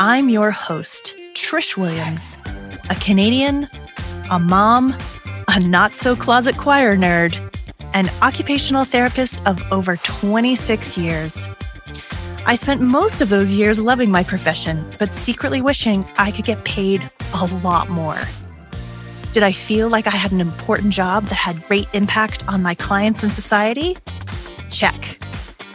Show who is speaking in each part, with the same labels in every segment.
Speaker 1: I'm your host, Trish Williams, a Canadian, a mom, a not so closet choir nerd, an occupational therapist of over 26 years. I spent most of those years loving my profession, but secretly wishing I could get paid a lot more. Did I feel like I had an important job that had great impact on my clients and society? Check.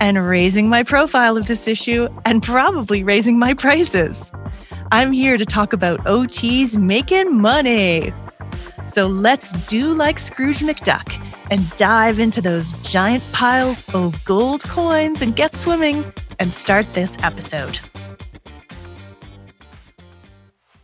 Speaker 1: and raising my profile of this issue and probably raising my prices. I'm here to talk about OTs making money. So let's do like Scrooge McDuck and dive into those giant piles of gold coins and get swimming and start this episode.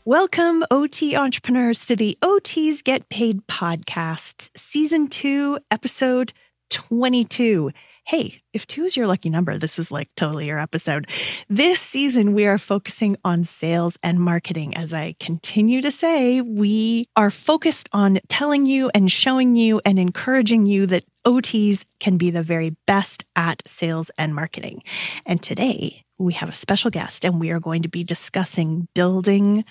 Speaker 1: Welcome, OT entrepreneurs, to the OTs Get Paid podcast, season two, episode 22 hey, if two is your lucky number, this is like totally your episode. This season, we are focusing on sales and marketing. As I continue to say, we are focused on telling you and showing you and encouraging you that OTs can be the very best at sales and marketing. And today, we have a special guest, and we are going to be discussing building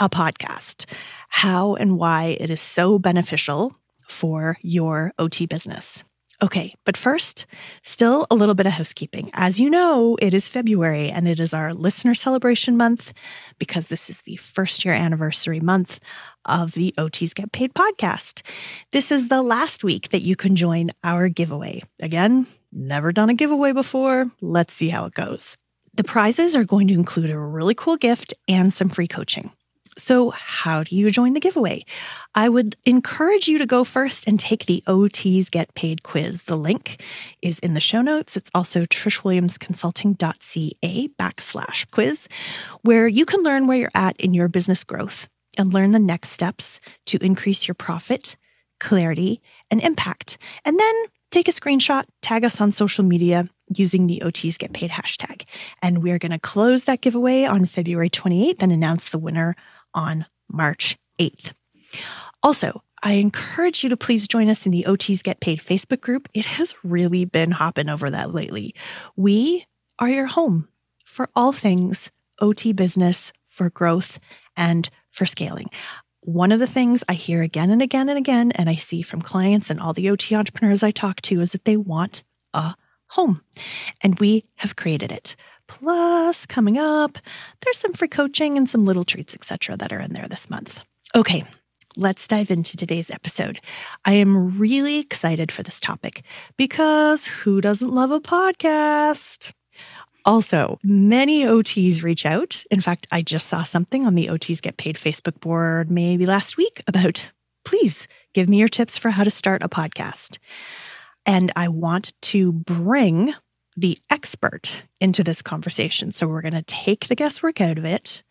Speaker 1: a podcast, how and why it is so beneficial for your OT business. Okay, but first, still a little bit of housekeeping. As you know, it is February and it is our listener celebration month because this is the first year anniversary month of the OTs Get Paid podcast. This is the last week that you can join our giveaway. Again, never done a giveaway before. Let's see how it goes. The prizes are going to include a really cool gift and some free coaching. So, how do you join the giveaway? I would encourage you to go first and take the OTs Get Paid quiz. The link is in the show notes. It's also trishwilliamsconsulting.ca backslash quiz, where you can learn where you're at in your business growth and learn the next steps to increase your profit, clarity, and impact. And then take a screenshot, tag us on social media using the OTs Get Paid hashtag. And we're going to close that giveaway on February 28th and announce the winner on March 8th. Also, I encourage you to please join us in the OTs Get Paid Facebook group. It has really been hopping over that lately. We are your home for all things OT business, for growth, and for scaling. One of the things I hear again and again and again, and I see from clients and all the OT entrepreneurs I talk to, is that they want a home. And we have created it. Plus, coming up, there's some free coaching and some little treats, etc., that are in there this month. Okay, let's dive into today's episode. I am really excited for this topic because who doesn't love a podcast? Also, many OTs reach out. In fact, I just saw something on the OTs Get Paid Facebook board maybe last week about please give me your tips for how to start a podcast. And I want to bring the expert into this conversation. So we're going to take the guesswork out of it.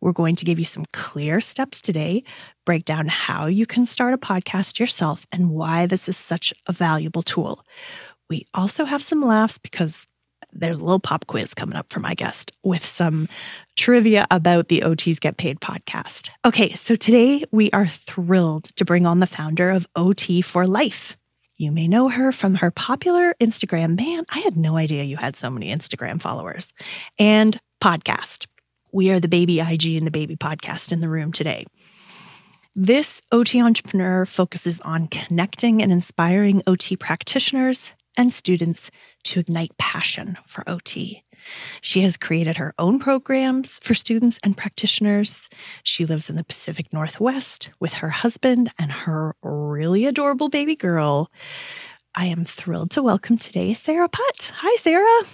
Speaker 1: We're going to give you some clear steps today, break down how you can start a podcast yourself and why this is such a valuable tool. We also have some laughs because there's a little pop quiz coming up for my guest with some trivia about the OTs Get Paid podcast. Okay, so today we are thrilled to bring on the founder of OT for Life. You may know her from her popular Instagram. Man, I had no idea you had so many Instagram followers. And podcast. We are the baby IG and the baby podcast in the room today. This OT entrepreneur focuses on connecting and inspiring OT practitioners and students to ignite passion for OT. She has created her own programs for students and practitioners. She lives in the Pacific Northwest with her husband and her really adorable baby girl. I am thrilled to welcome today Sarah Putt. Hi, Sarah.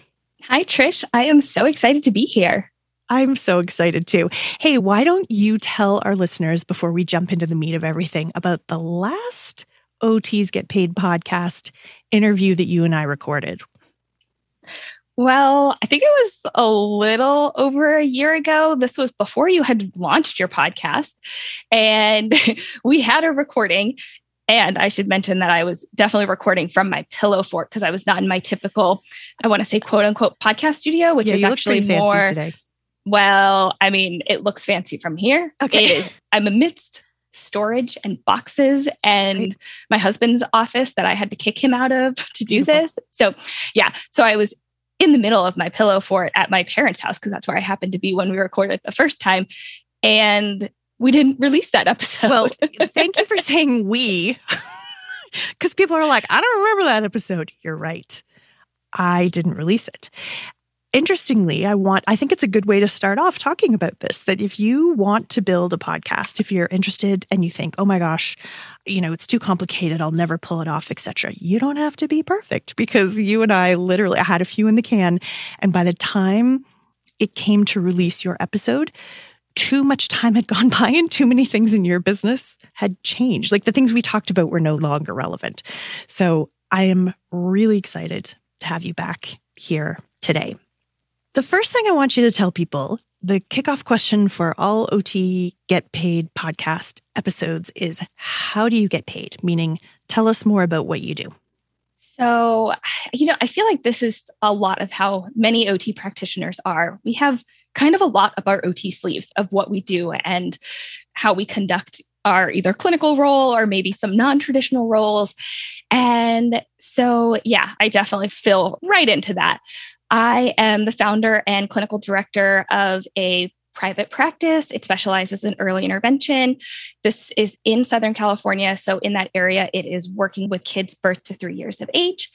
Speaker 2: Hi, Trish. I am so excited to be here.
Speaker 1: I'm so excited too. Hey, why don't you tell our listeners before we jump into the meat of everything about the last OTs Get Paid podcast interview that you and I recorded?
Speaker 2: Well, I think it was a little over a year ago. This was before you had launched your podcast. And we had a recording. And I should mention that I was definitely recording from my pillow fort because I was not in my typical, I want to say quote unquote podcast studio, which yeah, is actually more today. Well, I mean, it looks fancy from here. Okay. It is. I'm amidst storage and boxes and my husband's office that I had to kick him out of to do Beautiful. this. So, yeah. So I was in the middle of my pillow fort at my parents' house because that's where I happened to be when we recorded the first time. And we didn't release that episode.
Speaker 1: Well, thank you for saying we. Because people are like, I don't remember that episode. You're right. I didn't release it interestingly, I want, I think it's a good way to start off talking about this that if you want to build a podcast, if you're interested and you think, oh my gosh, you know, it's too complicated, I'll never pull it off, etc. You don't have to be perfect because you and I literally I had a few in the can. And by the time it came to release your episode, too much time had gone by and too many things in your business had changed. Like the things we talked about were no longer relevant. So I am really excited to have you back here today. The first thing I want you to tell people the kickoff question for all OT Get Paid podcast episodes is how do you get paid? Meaning, tell us more about what you do.
Speaker 2: So, you know, I feel like this is a lot of how many OT practitioners are. We have kind of a lot of our OT sleeves of what we do and how we conduct our either clinical role or maybe some non traditional roles. And so, yeah, I definitely fill right into that. I am the founder and clinical director of a private practice. It specializes in early intervention. This is in Southern California. So, in that area, it is working with kids birth to three years of age.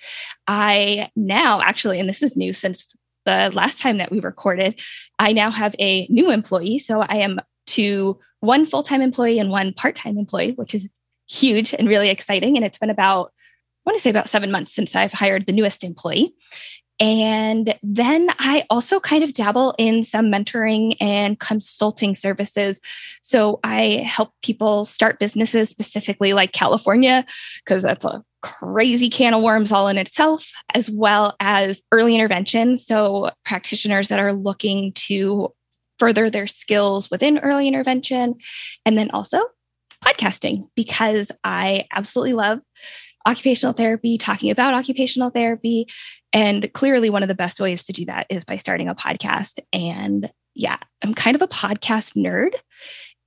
Speaker 2: I now actually, and this is new since the last time that we recorded, I now have a new employee. So, I am to one full time employee and one part time employee, which is huge and really exciting. And it's been about, I want to say about seven months since I've hired the newest employee. And then I also kind of dabble in some mentoring and consulting services. So I help people start businesses specifically like California, because that's a crazy can of worms all in itself, as well as early intervention. So practitioners that are looking to further their skills within early intervention. And then also podcasting, because I absolutely love occupational therapy, talking about occupational therapy. And clearly, one of the best ways to do that is by starting a podcast. And yeah, I'm kind of a podcast nerd.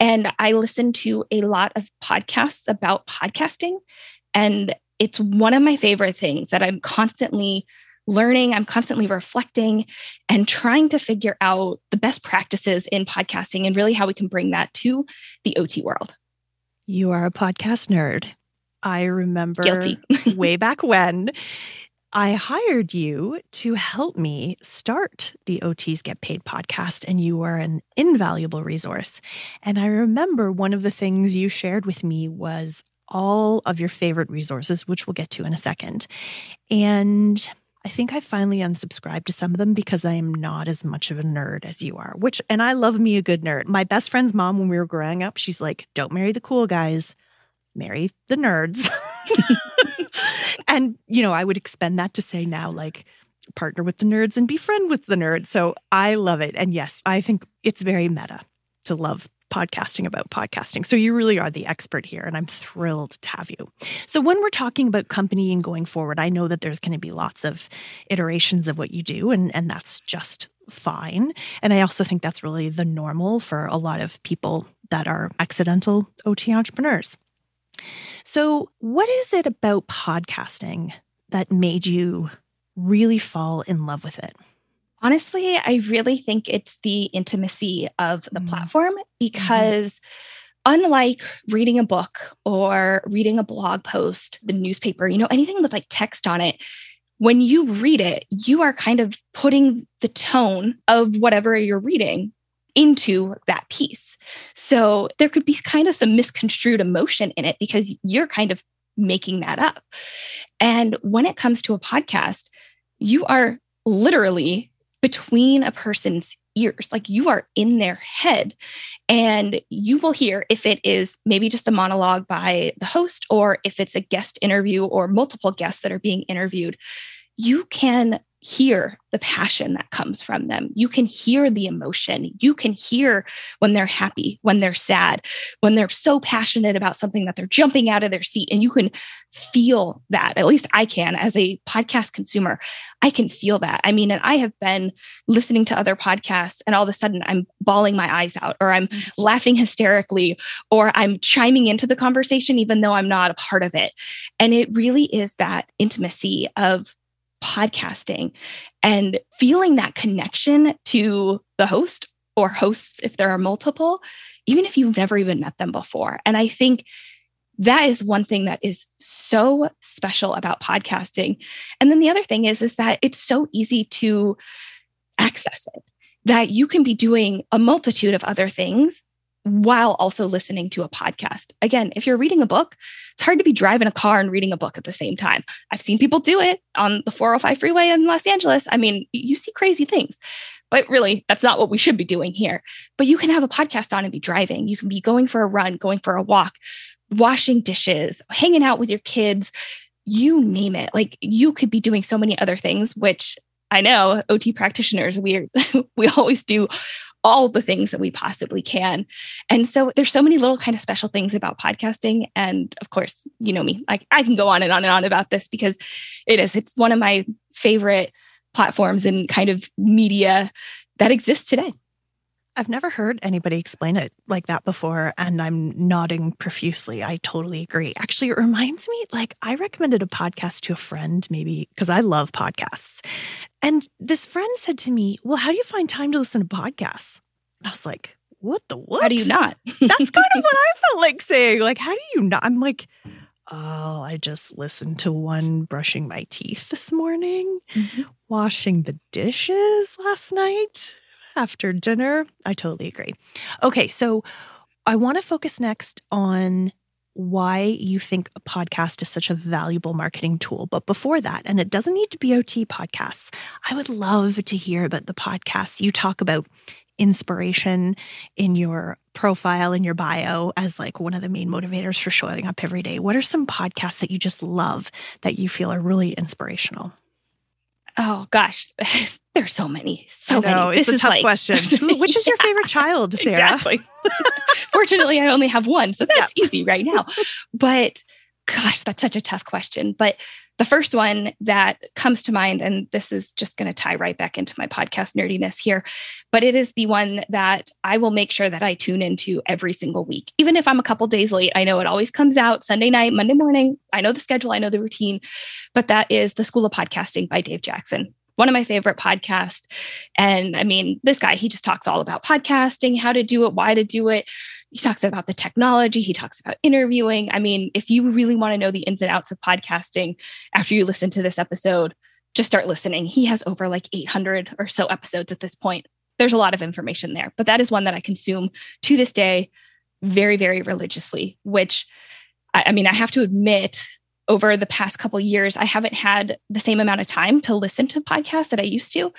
Speaker 2: And I listen to a lot of podcasts about podcasting. And it's one of my favorite things that I'm constantly learning, I'm constantly reflecting and trying to figure out the best practices in podcasting and really how we can bring that to the OT world.
Speaker 1: You are a podcast nerd. I remember
Speaker 2: Guilty.
Speaker 1: way back when I hired you to help me start the OTs Get Paid podcast, and you were an invaluable resource. And I remember one of the things you shared with me was all of your favorite resources, which we'll get to in a second. And I think I finally unsubscribed to some of them because I am not as much of a nerd as you are, which, and I love me a good nerd. My best friend's mom, when we were growing up, she's like, don't marry the cool guys marry the nerds. and, you know, I would expend that to say now, like, partner with the nerds and befriend with the nerds. So I love it. And yes, I think it's very meta to love podcasting about podcasting. So you really are the expert here, and I'm thrilled to have you. So when we're talking about company and going forward, I know that there's going to be lots of iterations of what you do, and, and that's just fine. And I also think that's really the normal for a lot of people that are accidental OT entrepreneurs. So, what is it about podcasting that made you really fall in love with it?
Speaker 2: Honestly, I really think it's the intimacy of the mm platform because. mm Unlike reading a book or reading a blog post, the newspaper, you know, anything with like text on it, when you read it, you are kind of putting the tone of whatever you're reading into that piece. So there could be kind of some misconstrued emotion in it because you're kind of making that up. And when it comes to a podcast, you are literally between a person's ears. Like you are in their head. And you will hear if it is maybe just a monologue by the host or if it's a guest interview or multiple guests that are being interviewed, you can hear the passion that comes from them. You can hear the emotion. You can hear when they're happy, when they're sad, when they're so passionate about something that they're jumping out of their seat. And you can feel that. At least I can as a podcast consumer. I can feel that. I mean, and I have been listening to other podcasts and all of a sudden I'm bawling my eyes out or I'm mm-hmm. laughing hysterically or I'm chiming into the conversation even though I'm not a part of it. And it really is that intimacy of podcasting and feeling that connection to the host or hosts if there are multiple, even if you've never even met them before. And I think that is one thing that is so special about podcasting. And then the other thing is is that it's so easy to access it that you can be doing a multitude of other things while also listening to a podcast. Again, if you're reading a book, it's hard to be driving a car and reading a book at the same time. I've seen people do it on the 405 freeway in Los Angeles. I mean, you see crazy things. But really, that's not what we should be doing here. But you can have a podcast on and be driving. You can be going for a run, going for a walk, washing dishes, hanging out with your kids, you name it. Like you could be doing so many other things, which I know OT practitioners, we we always do all the things that we possibly can. And so there's so many little kind of special things about podcasting. And of course, you know me, like I can go on and on and on about this because it is, it's one of my favorite platforms and kind of media that exists today.
Speaker 1: I've never heard anybody explain it like that before, and I'm nodding profusely. I totally agree. Actually, it reminds me like I recommended a podcast to a friend, maybe because I love podcasts. And this friend said to me, Well, how do you find time to listen to podcasts? And I was like, What the what?
Speaker 2: How do you not?
Speaker 1: That's kind of what I felt like saying. Like, how do you not? I'm like, Oh, I just listened to one brushing my teeth this morning, mm-hmm. washing the dishes last night after dinner. I totally agree. Okay, so I want to focus next on why you think a podcast is such a valuable marketing tool. But before that, and it doesn't need to be OT podcasts, I would love to hear about the podcasts you talk about inspiration in your profile in your bio as like one of the main motivators for showing up every day what are some podcasts that you just love that you feel are really inspirational
Speaker 2: oh gosh there's so many. So
Speaker 1: know,
Speaker 2: many.
Speaker 1: it's a tough like, question. Which is yeah, your favorite child sarah?
Speaker 2: Exactly. Fortunately i only have one so that's yeah. easy right now. But gosh that's such a tough question. But the first one that comes to mind, and this is just going to tie right back into my podcast nerdiness here, but it is the one that I will make sure that I tune into every single week. Even if I'm a couple days late, I know it always comes out Sunday night, Monday morning. I know the schedule, I know the routine, but that is The School of Podcasting by Dave Jackson one of my favorite podcasts. And I mean, this guy, he just talks all about podcasting, how to do it, why to do it. He talks about the technology, he talks about interviewing. I mean, if you really want to know the ins and outs of podcasting after you listen to this episode, just start listening. He has over like 800 or so episodes at this point. There's a lot of information there, but that is one that I consume to this day very, very religiously, which I, mean, I have to admit over the past couple years i haven't had the same amount of time to listen to podcasts that i used to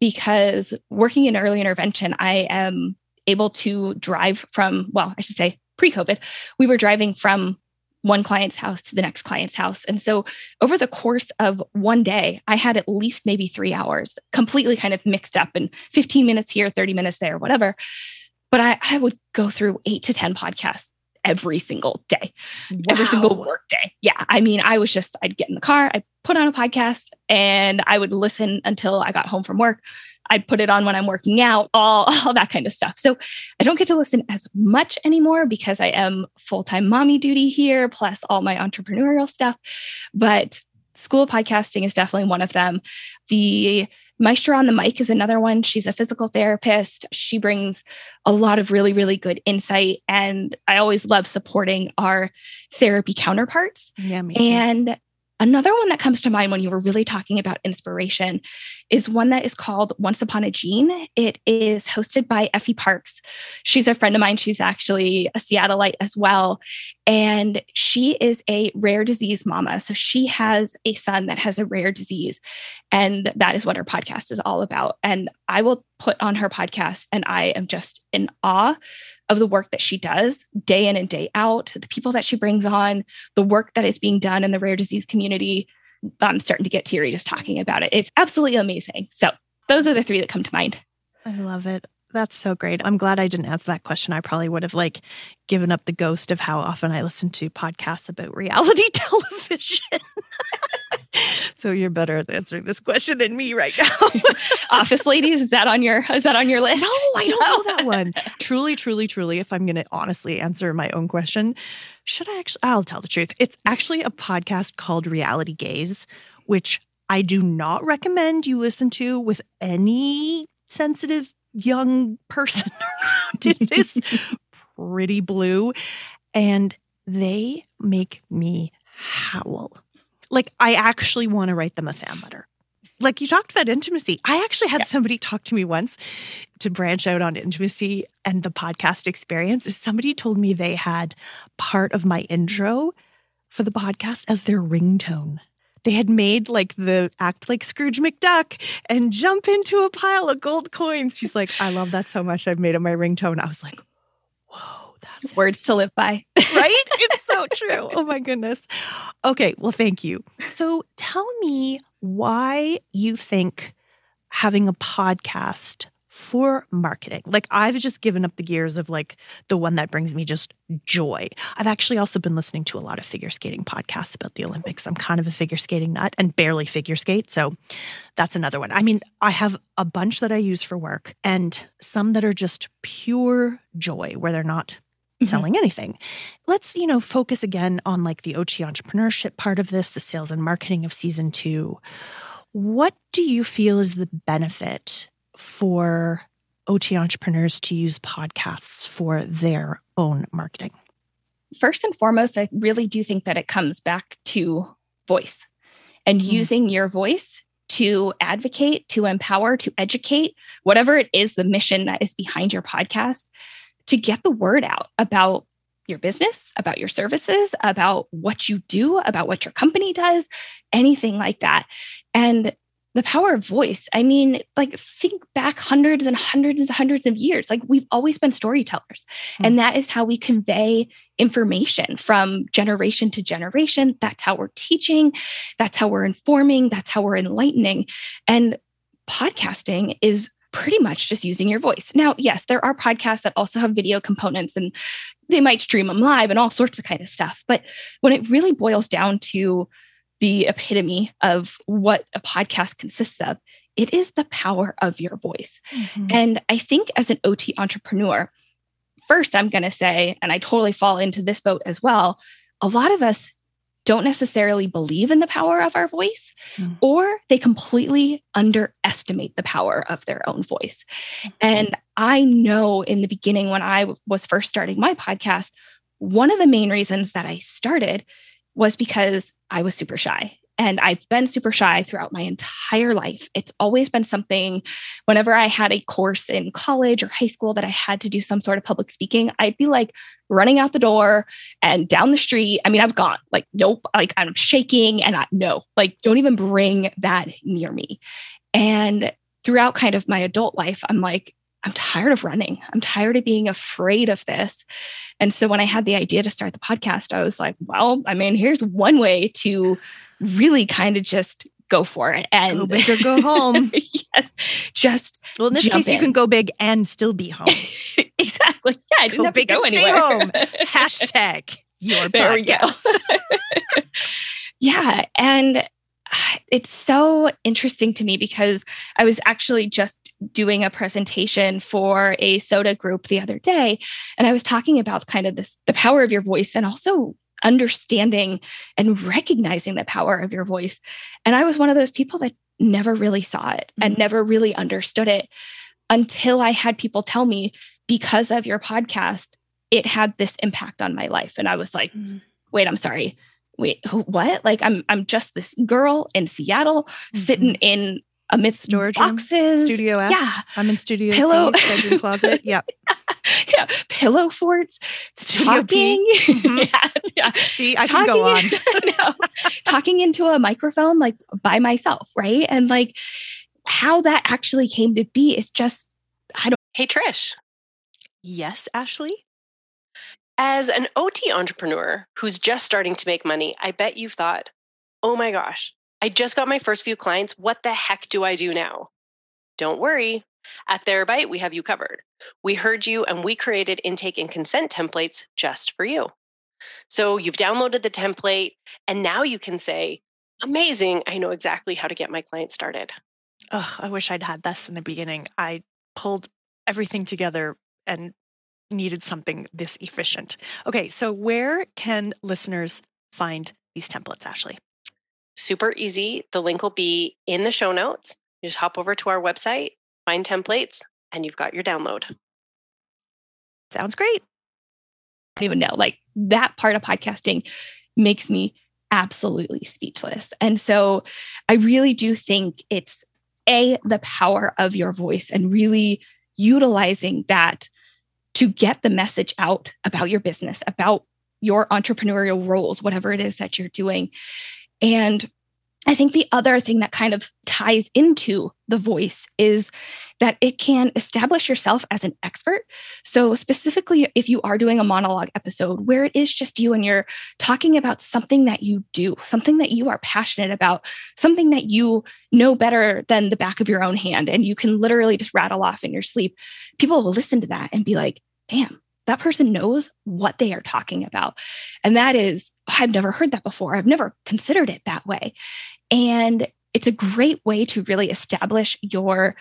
Speaker 2: because working in early intervention i am able to drive from well i should say pre-covid we were driving from one client's house to the next client's house. And so over the course of one day i had at least maybe three hours completely kind of mixed up and 15 minutes here 30 minutes there whatever. But I, I would go through eight to 10 podcasts every single day, wow. every single work day. Yeah. I mean, I was just, I'd get in the car, I'd put on a podcast and I would listen until I got home from work. I'd put it on when I'm working out, all, all that kind of stuff. So I don't get to listen as much anymore because I am full time mommy duty here, plus all my entrepreneurial stuff. But school podcasting is definitely one of them. The Maestra on the mic is another one. She's a physical therapist. She brings a lot of really, really good insight. And I always love supporting our therapy counterparts.
Speaker 1: Yeah, me
Speaker 2: and Another one that comes to mind when you were really talking about inspiration is one that is called Once Upon a Gene. It is hosted by Effie Parks. She's a friend of mine. She's actually a Seattleite as well. And she is a rare disease mama. So she has a son that has a rare disease. And that is what her podcast is all about. And I will put on her podcast, and I am just in awe of the work that she does day in and day out, the people that she brings on, the work that is being done in the rare disease community. I'm starting to get teary just talking about it. It's absolutely amazing. So, those are the three that come to mind.
Speaker 1: I love it. That's so great. I'm glad I didn't answer that question. I probably would have like given up the ghost of how often I listen to podcasts about reality television. so you're better at answering this question than me right now.
Speaker 2: Office ladies, is that on your is that on your list?
Speaker 1: No, I don't know that one. truly, truly, truly, if I'm gonna honestly answer my own question, should I actually I'll tell the truth. It's actually a podcast called Reality Gaze, which I do not recommend you listen to with any sensitive young person around. It is pretty blue. And they make me howl. Like, I actually want to write them a fan letter. Like you talked about intimacy. I actually had yeah. somebody talk to me once to branch out on intimacy and the podcast experience. Somebody told me they had part of my intro for the podcast as their ringtone they had made like the act like Scrooge McDuck and jump into a pile of gold coins. She's like, I love that so much. I've made it my ringtone. I was like, whoa,
Speaker 2: that's words to live by.
Speaker 1: right? It's so true. Oh my goodness. Okay. Well, thank you. So tell me why you think having a podcast for marketing. Like I've just given up the gears of like the one that brings me just joy. I've actually also been listening to a lot of figure skating podcasts about the Olympics. I'm kind of a figure skating nut and barely figure skate. So that's another one. I mean, I have a bunch that I use for work and some that are just pure joy where they're not mm-hmm. selling anything. Let's, you know, focus again on like the OT entrepreneurship part of this, the sales and marketing of season 2. What do you feel is the benefit for OT entrepreneurs to use podcasts for their own marketing?
Speaker 2: First and foremost, I really do think that it comes back to voice and mm. using your voice to advocate, to empower, to educate, whatever it is, the mission that is behind your podcast, to get the word out about your business, about your services, about what you do, about what your company does, anything like that. And the power of voice. I mean, like think back hundreds and hundreds and hundreds of years. Like we've always been storytellers. Mm-hmm. And that is how we convey information from generation to generation. That's how we're teaching. That's how we're informing. That's how we're enlightening. And podcasting is pretty much just using your voice. Now, yes, there are podcasts that also have video components and they might stream them live and all sorts of kind of stuff. But when it really boils down to the epitome of what a podcast consists of. It is the power of your voice. Mm-hmm. And I think as an OT entrepreneur, first, I'm going to say, and I totally fall into this boat as well, a lot of us don't necessarily believe in the power of our voice, mm. or they completely underestimate the power of their own voice. And I know in the beginning, when I was first starting my podcast, one of the main reasons that I started was because I was super shy. And I've been super shy throughout my entire life. It's always been something, whenever I had a course in college or high school that I had to do some sort of public speaking, I'd be like running out the door and down the street. I mean, I've gone like, nope, like I'm shaking and I, no, like don't even bring that near me. And throughout kind of my adult life, I'm like, I'm tired of running. I'm tired of being afraid of this. And so when I had the idea to start the podcast, I was like, well, I mean, here's one way to really kind of just go for it and
Speaker 1: go big or go home.
Speaker 2: yes, just
Speaker 1: well. In this case, in. you can go big and still be home.
Speaker 2: exactly. Yeah, I didn't go have big to go anywhere.
Speaker 1: Stay home. Hashtag your there podcast.
Speaker 2: yeah, and uh, it's so interesting to me because I was actually just doing a presentation for a SOTA group the other day and I was talking about kind of this the power of your voice and also understanding and recognizing the power of your voice. And I was one of those people that never really saw it and mm-hmm. never really understood it until I had people tell me because of your podcast it had this impact on my life and I was like, mm-hmm. "Wait, I'm sorry wait, what? Like I'm I'm just this girl in Seattle mm-hmm. sitting in amidst storage boxes,
Speaker 1: room, studio S.
Speaker 2: Yeah,
Speaker 1: I'm in studio Pillow. C, bedroom closet. Yeah,
Speaker 2: yeah, pillow forts, studio talking. Mm-hmm. yeah,
Speaker 1: yeah. See, I talking, can go on.
Speaker 2: no, talking into a microphone like by myself, right? And like how that actually came to be is just I don't.
Speaker 3: Hey, Trish.
Speaker 1: Yes, Ashley.
Speaker 3: As an OT entrepreneur who's just starting to make money, I bet you've thought, oh my gosh, I just got my first few clients. What the heck do I do now? Don't worry. At Therabyte, we have you covered. We heard you and we created intake and consent templates just for you. So you've downloaded the template and now you can say, amazing, I know exactly how to get my client started.
Speaker 1: Oh, I wish I'd had this in the beginning. I pulled everything together and needed something this efficient. Okay, so where can listeners find these templates, Ashley?
Speaker 3: Super easy. The link will be in the show notes. You just hop over to our website, find templates, and you've got your download.
Speaker 1: Sounds great.
Speaker 2: I don't even know. Like that part of podcasting makes me absolutely speechless. And so I really do think it's A, the power of your voice and really utilizing that to get the message out about your business, about your entrepreneurial roles, whatever it is that you're doing. And I think the other thing that kind of ties into the voice is that it can establish yourself as an expert. So, specifically, if you are doing a monologue episode where it is just you and you're talking about something that you do, something that you are passionate about, something that you know better than the back of your own hand, and you can literally just rattle off in your sleep, people will listen to that and be like, damn, that person knows what they are talking about. And that is I've never heard that before. I've never considered it that way. And it's a great way to really establish your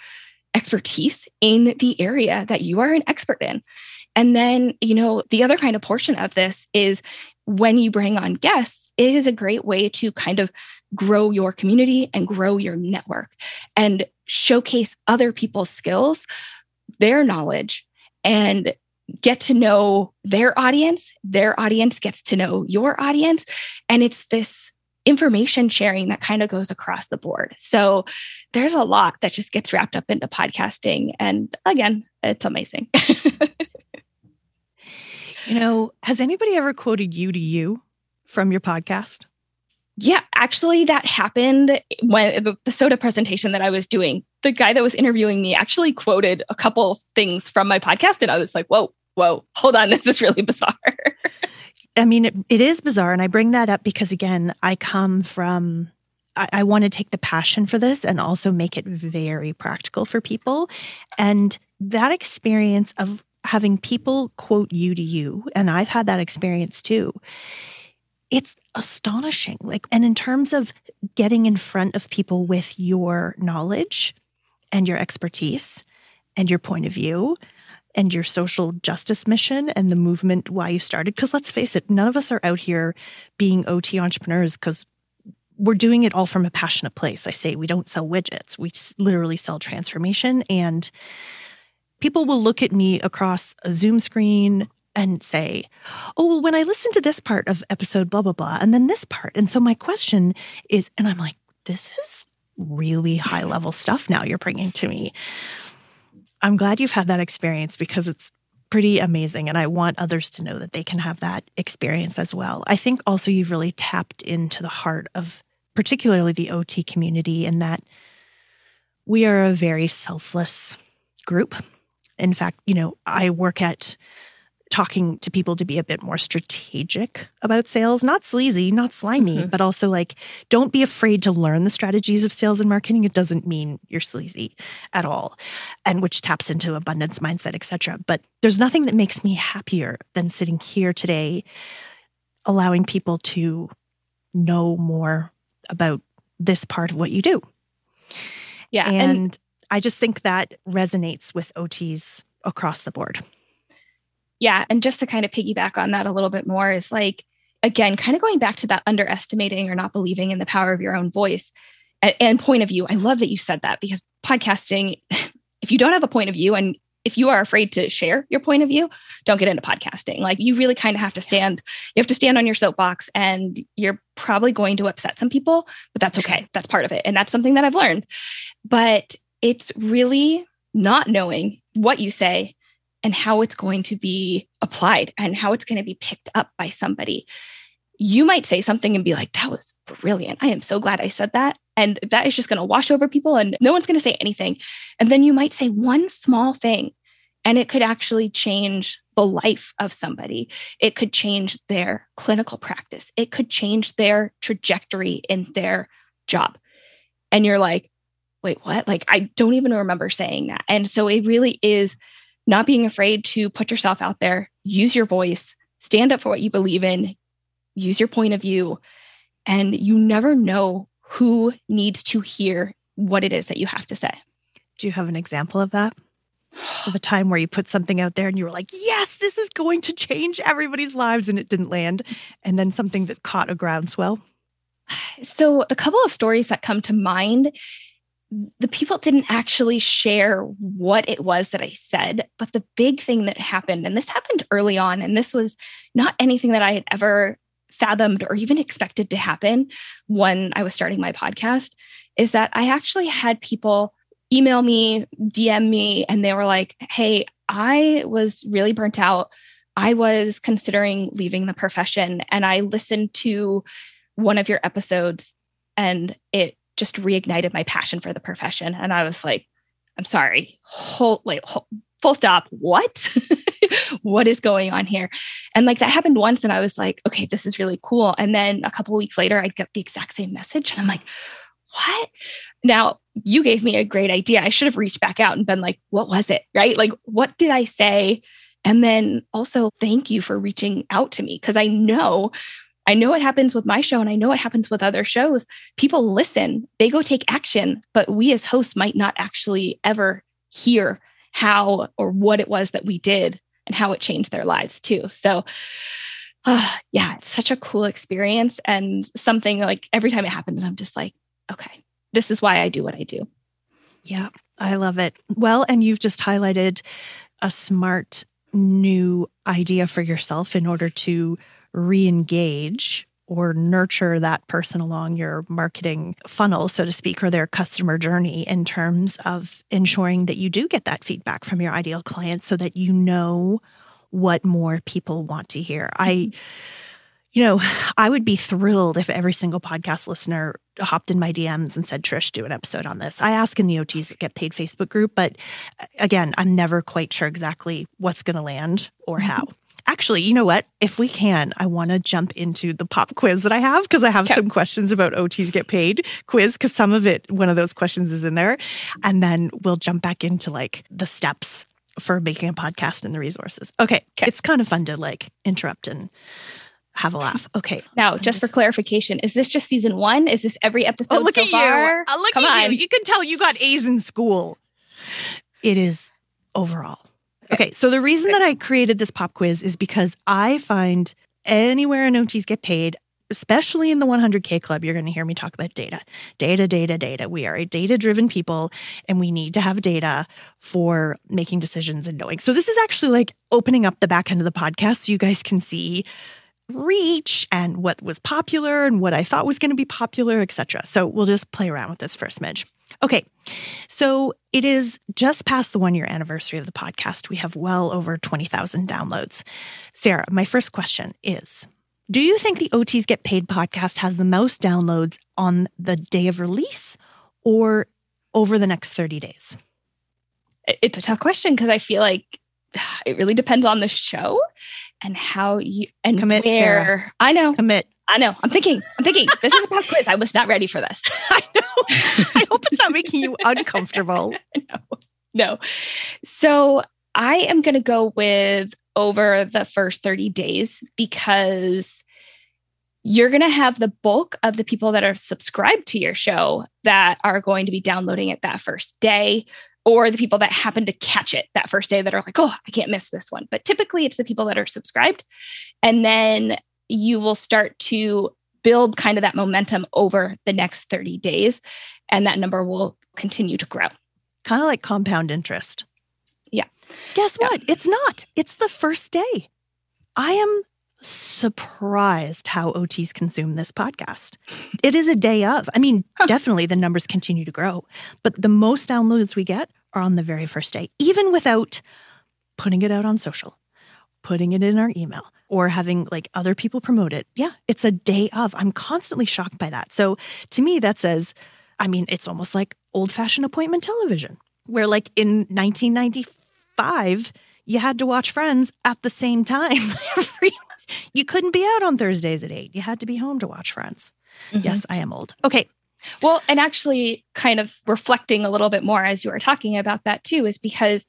Speaker 2: expertise in the area that you are an expert in. And then, you know, the other kind of portion of this is when you bring on guests, it is a great way to kind of grow your community and grow your network and showcase other people's skills, their knowledge, and get to know their audience, their audience gets to know your audience. And it's this information sharing that kind of goes across the board. So there's a lot that just gets wrapped up into podcasting. And again, it's amazing.
Speaker 1: you know, has anybody ever quoted you to you from your podcast?
Speaker 2: Yeah, actually, that happened when the, the, SOTA presentation that I was doing. The guy that was interviewing me actually quoted a couple things from my podcast, and I was like, "Whoa, whoa, hold on, this is really bizarre.
Speaker 1: I mean, it, it is bizarre. And I bring that up because, again, I come from, I, I want to take the passion for this and also make it very practical for people. And that experience of having people quote you to you, and I've had that experience too. It's astonishing. Like, and in terms of getting in front of people with your knowledge and your expertise and your point of view, and your social justice mission and the movement why you started. Because let's face it, none of us are out here being OT entrepreneurs because we're doing it all from a passionate place. I say we don't sell widgets, we literally sell transformation. And people will look at me across a Zoom screen and say, oh, well, when I listen to this part of episode blah, blah, blah, and then this part. And so my question is, and I'm like, this is really high level stuff now you're bringing to me. I'm glad you've had that experience because it's pretty amazing. And I want others to know that they can have that experience as well. I think also you've really tapped into the heart of particularly the OT community in that we are a very selfless group. In fact, you know, I work at talking to people to be a bit more strategic about sales, not sleazy, not slimy, mm-hmm. but also like don't be afraid to learn the strategies of sales and marketing. It doesn't mean you're sleazy at all. And which taps into abundance mindset, etc. But there's nothing that makes me happier than sitting here today allowing people to know more about this part of what you do.
Speaker 2: Yeah.
Speaker 1: And, and I just think that resonates with OTs across the board
Speaker 2: yeah. And just to kind of piggyback on that a little bit more is like, again, kind of going back to that underestimating or not believing in the power of your own voice and, and point of view. I love that you said that because podcasting, if you don't have a point of view and if you are afraid to share your point of view, don't get into podcasting. Like you really kind of have to stand, you have to stand on your soapbox and you're probably going to upset some people, but that's okay. That's part of it. And that's something that I've learned. But it's really not knowing what you say and how it's going to be applied and how it's going to be picked up by somebody. You might say something and be like, that was brilliant. I am so glad I said that. And that is just going to wash over people and no one's going to say anything. And then you might say one small thing and it could actually change the life of somebody. It could change their clinical practice. It could change their trajectory in their job. And you're like, wait, what? Like, I don't even remember saying that. And so it really is not being afraid to put yourself out there, use your voice, stand up for what you believe in, use your point of view. And you never know who needs to hear what it is that you have to say.
Speaker 1: Do you have an example of that? Of a time where you put something out there and you were like, yes, this is going to change everybody's lives and it didn't land. And then something that caught a groundswell?
Speaker 2: So, a couple of stories that come to mind the people didn't actually share what it was that I said. But the big thing that happened, and this happened early on, and this was not anything that I had ever fathomed or even expected to happen when I was starting my podcast, is that I actually had people email me, DM me, and they were like, Hey, I was really burnt out. I was considering leaving the profession, and I listened to one of your episodes and it just reignited my passion for the profession. And I was like, I'm sorry, whole, like, full stop. What? what is going on here? And like that happened once, and I was like, okay, this is really cool. And then a couple weeks later, I get the exact same message, and I'm like, what? Now, you gave me a great idea. I should have reached back out and been like, what was it? Right? Like, what did I say? And then also, thank you for reaching out to me because I know I know what happens with my show and I know what happens with other shows. People listen, they go take action, but we as hosts might not actually ever hear how or what it was that we did and how it changed their lives too. So, uh, yeah, it's such a cool experience and something like every time it happens, I'm just like, okay, this is why I do what I do.
Speaker 1: Yeah, I love it. Well, and you've just highlighted a smart new idea for yourself in order to re engage or nurture that person along your marketing funnel, so to speak, or their customer journey in terms of ensuring that you do get that feedback from your ideal client so that you know what more people want to hear. I, mm-hmm. you know, I would be thrilled if every single podcast listener hopped in my DMs and said, Trish, do an episode on this. I ask in the OTs that get paid Facebook group, but uh, again, I'm never quite sure exactly what's going to land or mm-hmm. how. Actually, you know what? If we can, I want to jump into the pop quiz that I have because I have okay. some questions about OTs get paid quiz because some of it, one of those questions is in there. And then we'll jump back into like the steps for making a podcast and the resources. Okay. okay. It's kind of fun to like interrupt and have a laugh. Okay.
Speaker 2: Now, just, just, for clarification, is this just season one? Is this every episode oh, look so at far?
Speaker 1: You. Oh, look Come at on. you. You can tell you got A's in school. It is overall. Okay, so the reason that I created this pop quiz is because I find anywhere in OTs get paid, especially in the 100K club, you're going to hear me talk about data. Data, data, data. We are a data driven people and we need to have data for making decisions and knowing. So, this is actually like opening up the back end of the podcast so you guys can see reach and what was popular and what I thought was going to be popular, etc. So, we'll just play around with this first smidge. Okay, so it is just past the one year anniversary of the podcast. We have well over 20,000 downloads. Sarah, my first question is Do you think the OTs Get Paid podcast has the most downloads on the day of release or over the next 30 days?
Speaker 2: It's a tough question because I feel like it really depends on the show and how you and
Speaker 1: commit where Sarah.
Speaker 2: I know
Speaker 1: commit
Speaker 2: I know. I'm thinking. I'm thinking. This is a pop quiz. I was not ready for this.
Speaker 1: I know. I hope it's not making you uncomfortable.
Speaker 2: no. No. So I am going to go with over the first 30 days because you're going to have the bulk of the people that are subscribed to your show that are going to be downloading it that first day or the people that happen to catch it that first day that are like, oh, I can't miss this one. But typically it's the people that are subscribed. And then you will start to build kind of that momentum over the next 30 days and that number will continue to grow
Speaker 1: kind of like compound interest
Speaker 2: Yeah.
Speaker 1: Guess
Speaker 2: Yeah.
Speaker 1: what? It's not. It's the first day. I am surprised how OTs consume this podcast. It is a day of. I mean, definitely the numbers continue to grow, but the most downloads we get are on the very first day, even without putting it out on social, putting it in our email, or having like other people promote it. Yeah, it's a day of. I'm constantly shocked by that. So to me, that says, I mean, it's almost like old fashioned appointment television, where like in 1995, you had to watch Friends at the same time. you couldn't be out on Thursdays at eight. You had to be home to watch Friends.
Speaker 2: Mhm.
Speaker 1: Yes, I am old. Okay.
Speaker 2: Well, and actually, kind of reflecting a little bit more as you were talking about that too, is because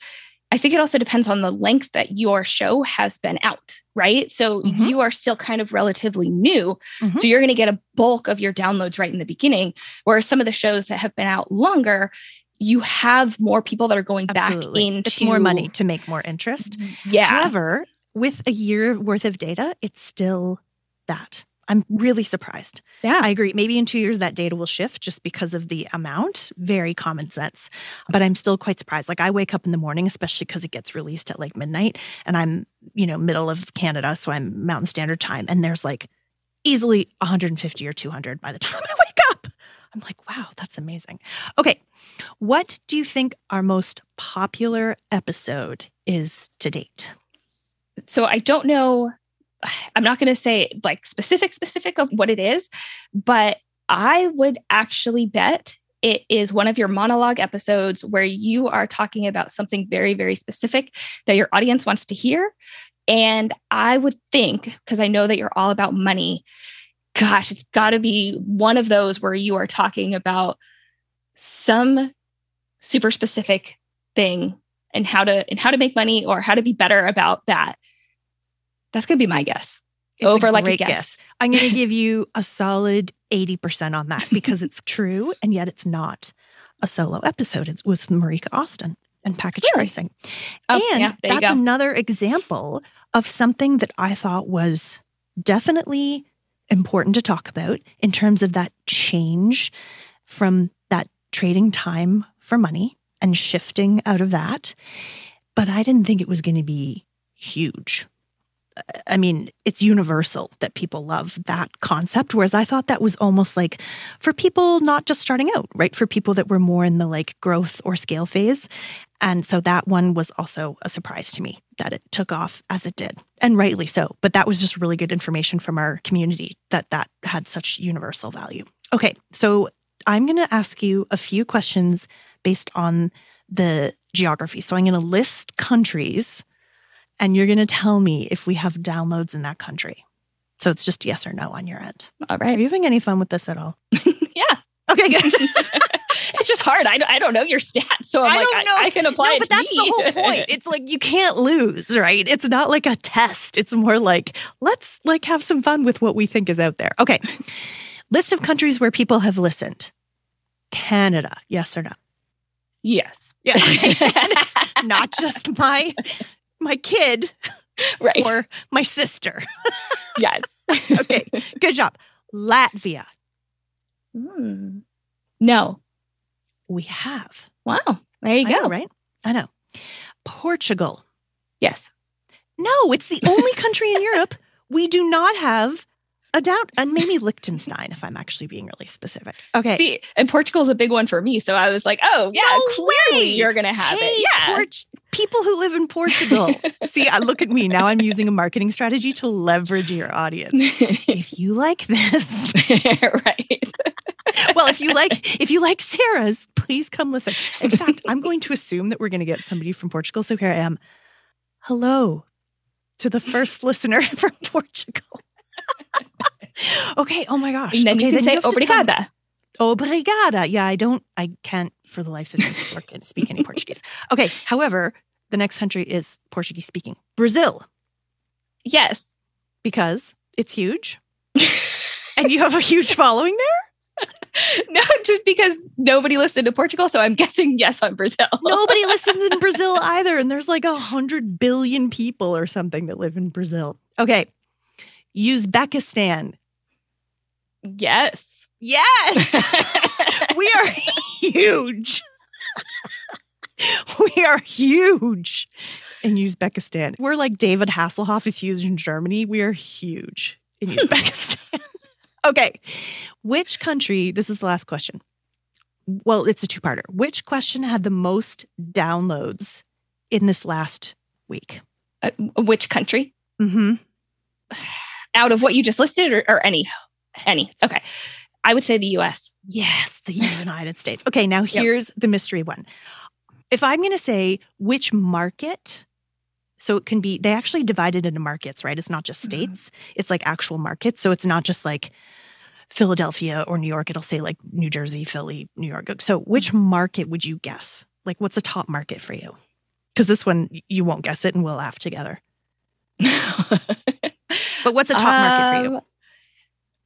Speaker 2: I think it also depends on the length that your show has been out, right? So
Speaker 1: Mhm.
Speaker 2: you are still kind of relatively new.
Speaker 1: Mhm.
Speaker 2: So you're going to get a bulk of your downloads right in the beginning. Whereas some of the shows that have been out longer, you have more people that are going
Speaker 1: Absolutely.
Speaker 2: back into
Speaker 1: it's more money to make more interest.
Speaker 2: Yeah.
Speaker 1: However, with a year worth of data, it's still that. I'm really surprised.
Speaker 2: Yeah.
Speaker 1: I agree. Maybe in two years that data will shift just because of the amount. Very common sense. But I'm still quite surprised. Like I wake up in the morning, especially because it gets released at like midnight and I'm, you know, middle of Canada. So I'm Mountain Standard Time. And there's like easily 150 or 200 by the time I wake up. I'm like, wow, that's amazing. Okay. What do you think our most popular episode is to date?
Speaker 2: so I don't know. I'm not going to say like specific, specific of what it is, but I would actually bet it is one of your monologue episodes where you are talking about something very, very specific that your audience wants to hear. And I would think, because I know that you're all about money, gosh, it's got to be one of those where you are talking about some super specific thing and how to and how to make money or how to be better about that. That's gonna be my guess.
Speaker 1: It's a
Speaker 2: Over like a
Speaker 1: great
Speaker 2: guess.
Speaker 1: I'm going to give you a solid 80% on that because it's true and yet it's not a solo episode. It was Marika Austin and package
Speaker 2: Really?
Speaker 1: pricing.
Speaker 2: Oh,
Speaker 1: and
Speaker 2: yeah,
Speaker 1: that's another example of something that I thought was definitely important to talk about in terms of that change from that trading time for money and shifting out of that. But I didn't think it was going to be huge. I mean, it's universal that people love that concept. Whereas I thought that was almost like for people not just starting out, right? For people that were more in the like growth or scale phase. And so that one was also a surprise to me that it took off as it did, and rightly so. But that was just really good information from our community that that had such universal value. Okay, so I'm going to ask you a few questions based on the geography. So I'm going to list countries and you're going to tell me if we have downloads in that country. So it's just yes or no on your end.
Speaker 2: All right.
Speaker 1: Are you having any fun with this at all?
Speaker 2: yeah.
Speaker 1: Okay, good.
Speaker 2: it's just hard. I, don't- I don't know your stats. So I'm
Speaker 1: I
Speaker 2: like,
Speaker 1: don't know.
Speaker 2: I, I can apply
Speaker 1: no,
Speaker 2: it
Speaker 1: but that's
Speaker 2: me.
Speaker 1: the whole point. It's like you can't lose, right? It's not like a test. It's more like let's like have some fun with what we think is out there. Okay. List of countries where people have listened. Canada, yes or no?
Speaker 2: yes.
Speaker 1: Yeah. not just my my kid
Speaker 2: Right.
Speaker 1: or my sister.
Speaker 2: yes.
Speaker 1: Okay. Good job. Latvia.
Speaker 2: Hmm. No.
Speaker 1: We have.
Speaker 2: Wow. There you
Speaker 1: I
Speaker 2: go.
Speaker 1: know, right? I know. Portugal.
Speaker 2: Yes.
Speaker 1: No, it's the only country in Europe we do not have a doubt. And maybe Liechtenstein, if I'm actually being really specific. Okay.
Speaker 2: See, and Portugal's a big one for me. So I was like, oh, yeah,
Speaker 1: No
Speaker 2: clearly
Speaker 1: way.
Speaker 2: you're going to have
Speaker 1: hey,
Speaker 2: it. Yeah.
Speaker 1: Port- people who live in Portugal. See, I look at me now. I'm using a marketing strategy to leverage your audience. If you like this,
Speaker 2: right.
Speaker 1: well, if you like, if you like Sarah's, please come listen. In fact, I'm going to assume that we're going to get somebody from Portugal. So here I am. Hello to the first listener from Portugal. okay. Oh my gosh.
Speaker 2: And then
Speaker 1: okay,
Speaker 2: you can say
Speaker 1: to tell me-
Speaker 2: obrigada.
Speaker 1: Obrigada. Yeah, I don't, I can't for the life of me speak- speak any Portuguese. Okay. However, the next country is Portuguese speaking Brazil,
Speaker 2: Yes.
Speaker 1: because it's huge and you have a huge following there.
Speaker 2: No, just because nobody listened to Portugal. So I'm guessing yes on Brazil.
Speaker 1: Nobody listens in Brazil either. And there's like a hundred billion people or something that live in Brazil. Okay. Uzbekistan.
Speaker 2: Yes.
Speaker 1: Yes. we are huge. we are huge in Uzbekistan. We're like David Hasselhoff is huge in Germany. We are huge in Uzbekistan. okay. Which country, this is the last question. Well, it's a two parter. Which question had the most downloads in this last week?
Speaker 2: Uh, which country?
Speaker 1: Mm-hmm.
Speaker 2: Out of what you just listed or, or any? Any. Okay. I would say the US.
Speaker 1: Yes, the United States. Okay, now here's yep. the mystery one. If I'm going to say which market, so it can be, they actually divide it into markets, right? It's not just mm-hmm. states, mm-hmm. it's like actual markets. So it's not just like Philadelphia or New York. It'll say like New Jersey, Philly, New York. So which mm-hmm. market would you guess? Like what's a top market for you? Because this one, you won't guess it and we'll laugh together. but what's a top um, market for you? Um,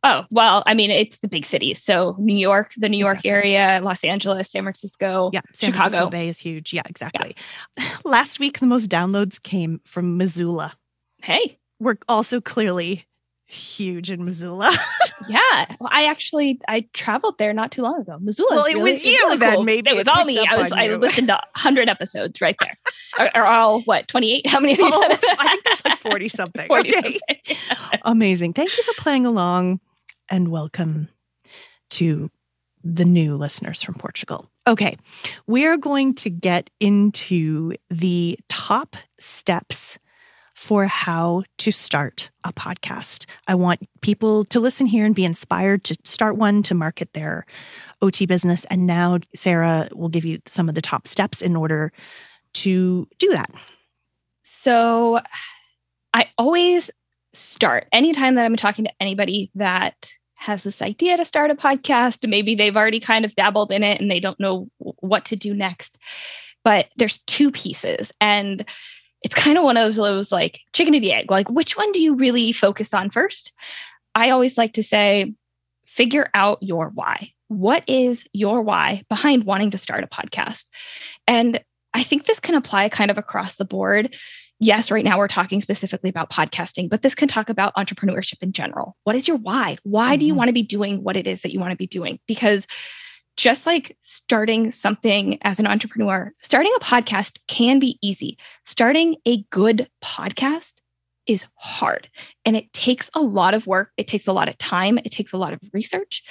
Speaker 2: Oh, well, I mean, it's the big cities. So New York, the New York exactly. area, Los Angeles, San Francisco,
Speaker 1: yeah, San
Speaker 2: Chicago.
Speaker 1: Francisco Bay is huge. Yeah, exactly. Yeah. Last week, the most downloads came from Missoula.
Speaker 2: Hey.
Speaker 1: We're also clearly huge in Missoula.
Speaker 2: yeah. Well, I actually I traveled there not too long ago. Missoula.
Speaker 1: Well, it
Speaker 2: really,
Speaker 1: was you really then. Cool. Maybe
Speaker 2: it was all me. I was I listened to hundred episodes right there. are, are, all what twenty eight? How many? Have you oh,
Speaker 1: done? I think there's like forty something. 40 okay. Something. Amazing. Thank you for playing along and welcome to the new listeners from Portugal. Okay, we are going to get into the top steps for how to start a podcast. I want people to listen here and be inspired to start one to market their OT business. And now Sarah will give you some of the top steps in order to do that.
Speaker 2: So I always start anytime that I'm talking to anybody that has this idea to start a podcast. Maybe they've already kind of dabbled in it and they don't know what to do next. But there's two pieces. And it's kind of one of those like chicken or the egg. Like, which one do you really focus on first? I always like to say, figure out your why. What is your why behind wanting to start a podcast? And I think this can apply kind of across the board yes, right now we're talking specifically about podcasting, but this can talk about entrepreneurship in general. What is your why? Why mm-hmm. do you mm-hmm. want to be doing what it is that you want to be doing? Because just like starting something as an entrepreneur, starting a podcast can be easy. Starting a good podcast is hard and it takes a lot of work. It takes a lot of time. It takes a lot of research.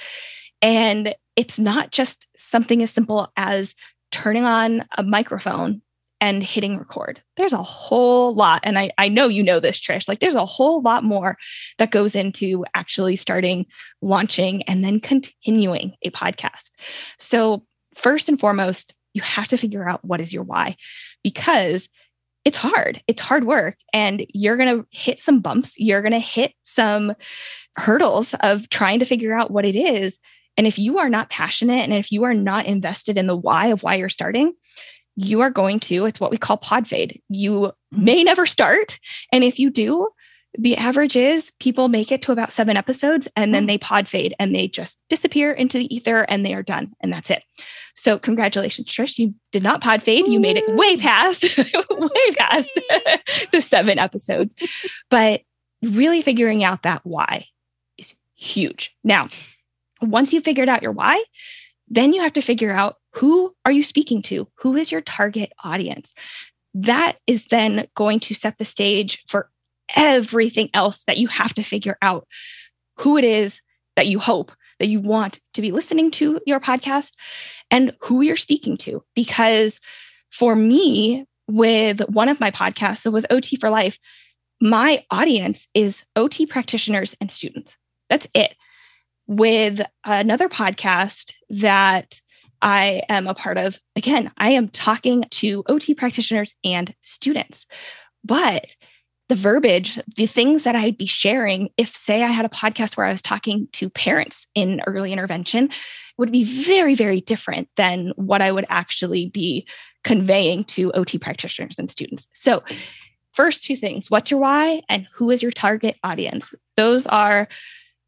Speaker 2: And it's not just something as simple as turning on a microphone and hitting record. There's a whole lot. And I, I know you know this, Trish. Like there's a whole lot more that goes into actually starting, launching, and then continuing a podcast. So, first and foremost, you have to figure out what is your why because it's hard. It's hard work. And you're going to hit some bumps. You're going to hit some hurdles of trying to figure out what it is. And if you are not passionate and if you are not invested in the why of why you're starting, you are going to, it's what we call pod fade. You may never start. And if you do, the average is people make it to about seven episodes and then hmm. they pod fade and they just disappear into the ether and they are done. And that's it. So, congratulations, Trish. You did not pod fade. You made it way past, way past the seven episodes. But really figuring out that why is huge. Now, once you figured out your why, then you have to figure out who are you speaking to? Who is your target audience? That is then going to set the stage for everything else that you have to figure out who it is that you hope that you want to be listening to your podcast and who you're speaking to. Because for me, with one of my podcasts, so with OT for Life, my audience is OT practitioners and students. That's it. With another podcast that I am a part of, again, I am talking to OT practitioners and students. But the verbiage, the things that I'd be sharing, if, say, I had a podcast where I was talking to parents in early intervention, would be very, very different than what I would actually be conveying to OT practitioners and students. So, first two things what's your why and who is your target audience? Those are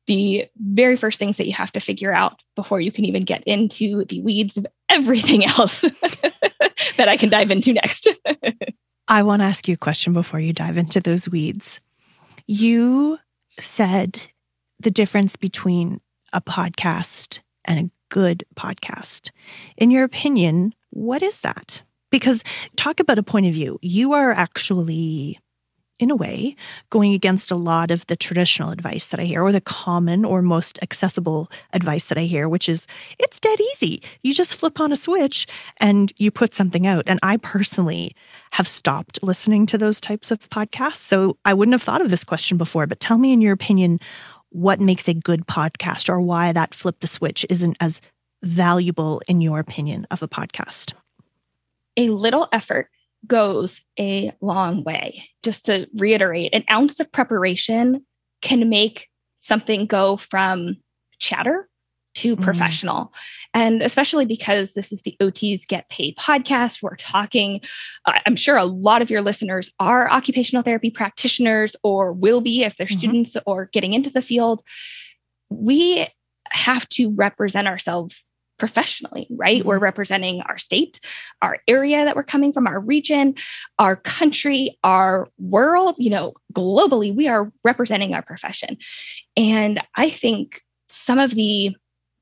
Speaker 2: the very first things that you have to figure out before you can even get into the weeds of everything else that I can dive into next.
Speaker 1: I want to ask you a question before you dive into those weeds. You said the difference between a podcast and a good podcast. In your opinion, what is that? Because talk about a point of view. You are actually in a way, going against a lot of the traditional advice that I hear, or the common or most accessible advice that I hear, which is it's dead easy. You just flip on a switch and you put something out. And I personally have stopped listening to those types of podcasts. So I wouldn't have thought of this question before, but tell me, in your opinion, what makes a good podcast or why that flip the switch isn't as valuable, in your opinion, of a podcast?
Speaker 2: A little effort goes a long way. Just to reiterate, an ounce of preparation can make something go from chatter to mm-hmm. professional. Mm. And especially because this is the OTs Get Paid podcast, we're talking, uh, I'm sure a lot of your listeners are occupational therapy practitioners or will be if they're mm-hmm. students or getting into the field. We have to represent ourselves professionally, right? Mm-hmm. We're representing our state, our area that we're coming from, our region, our country, our world, you know, globally, we are representing our profession. And I think some of the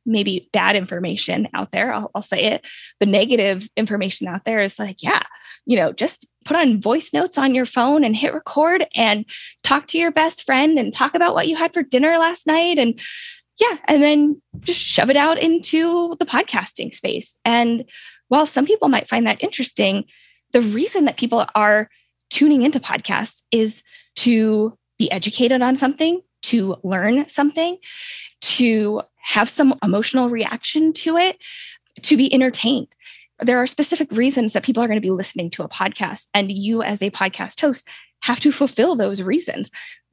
Speaker 2: maybe bad information out there, I'll, I'll say it, the negative information out there is like, yeah, you know, just put on voice notes on your phone and hit record and talk to your best friend and talk about what you had for dinner last night and yeah, and then just shove it out into the podcasting space. And while some people might find that interesting, the reason that people are tuning into podcasts is to be educated on something, to learn something, to have some emotional reaction to it, to be entertained. There are specific reasons that people are going to be listening to a podcast. And you, as a podcast host, have to fulfill those reasons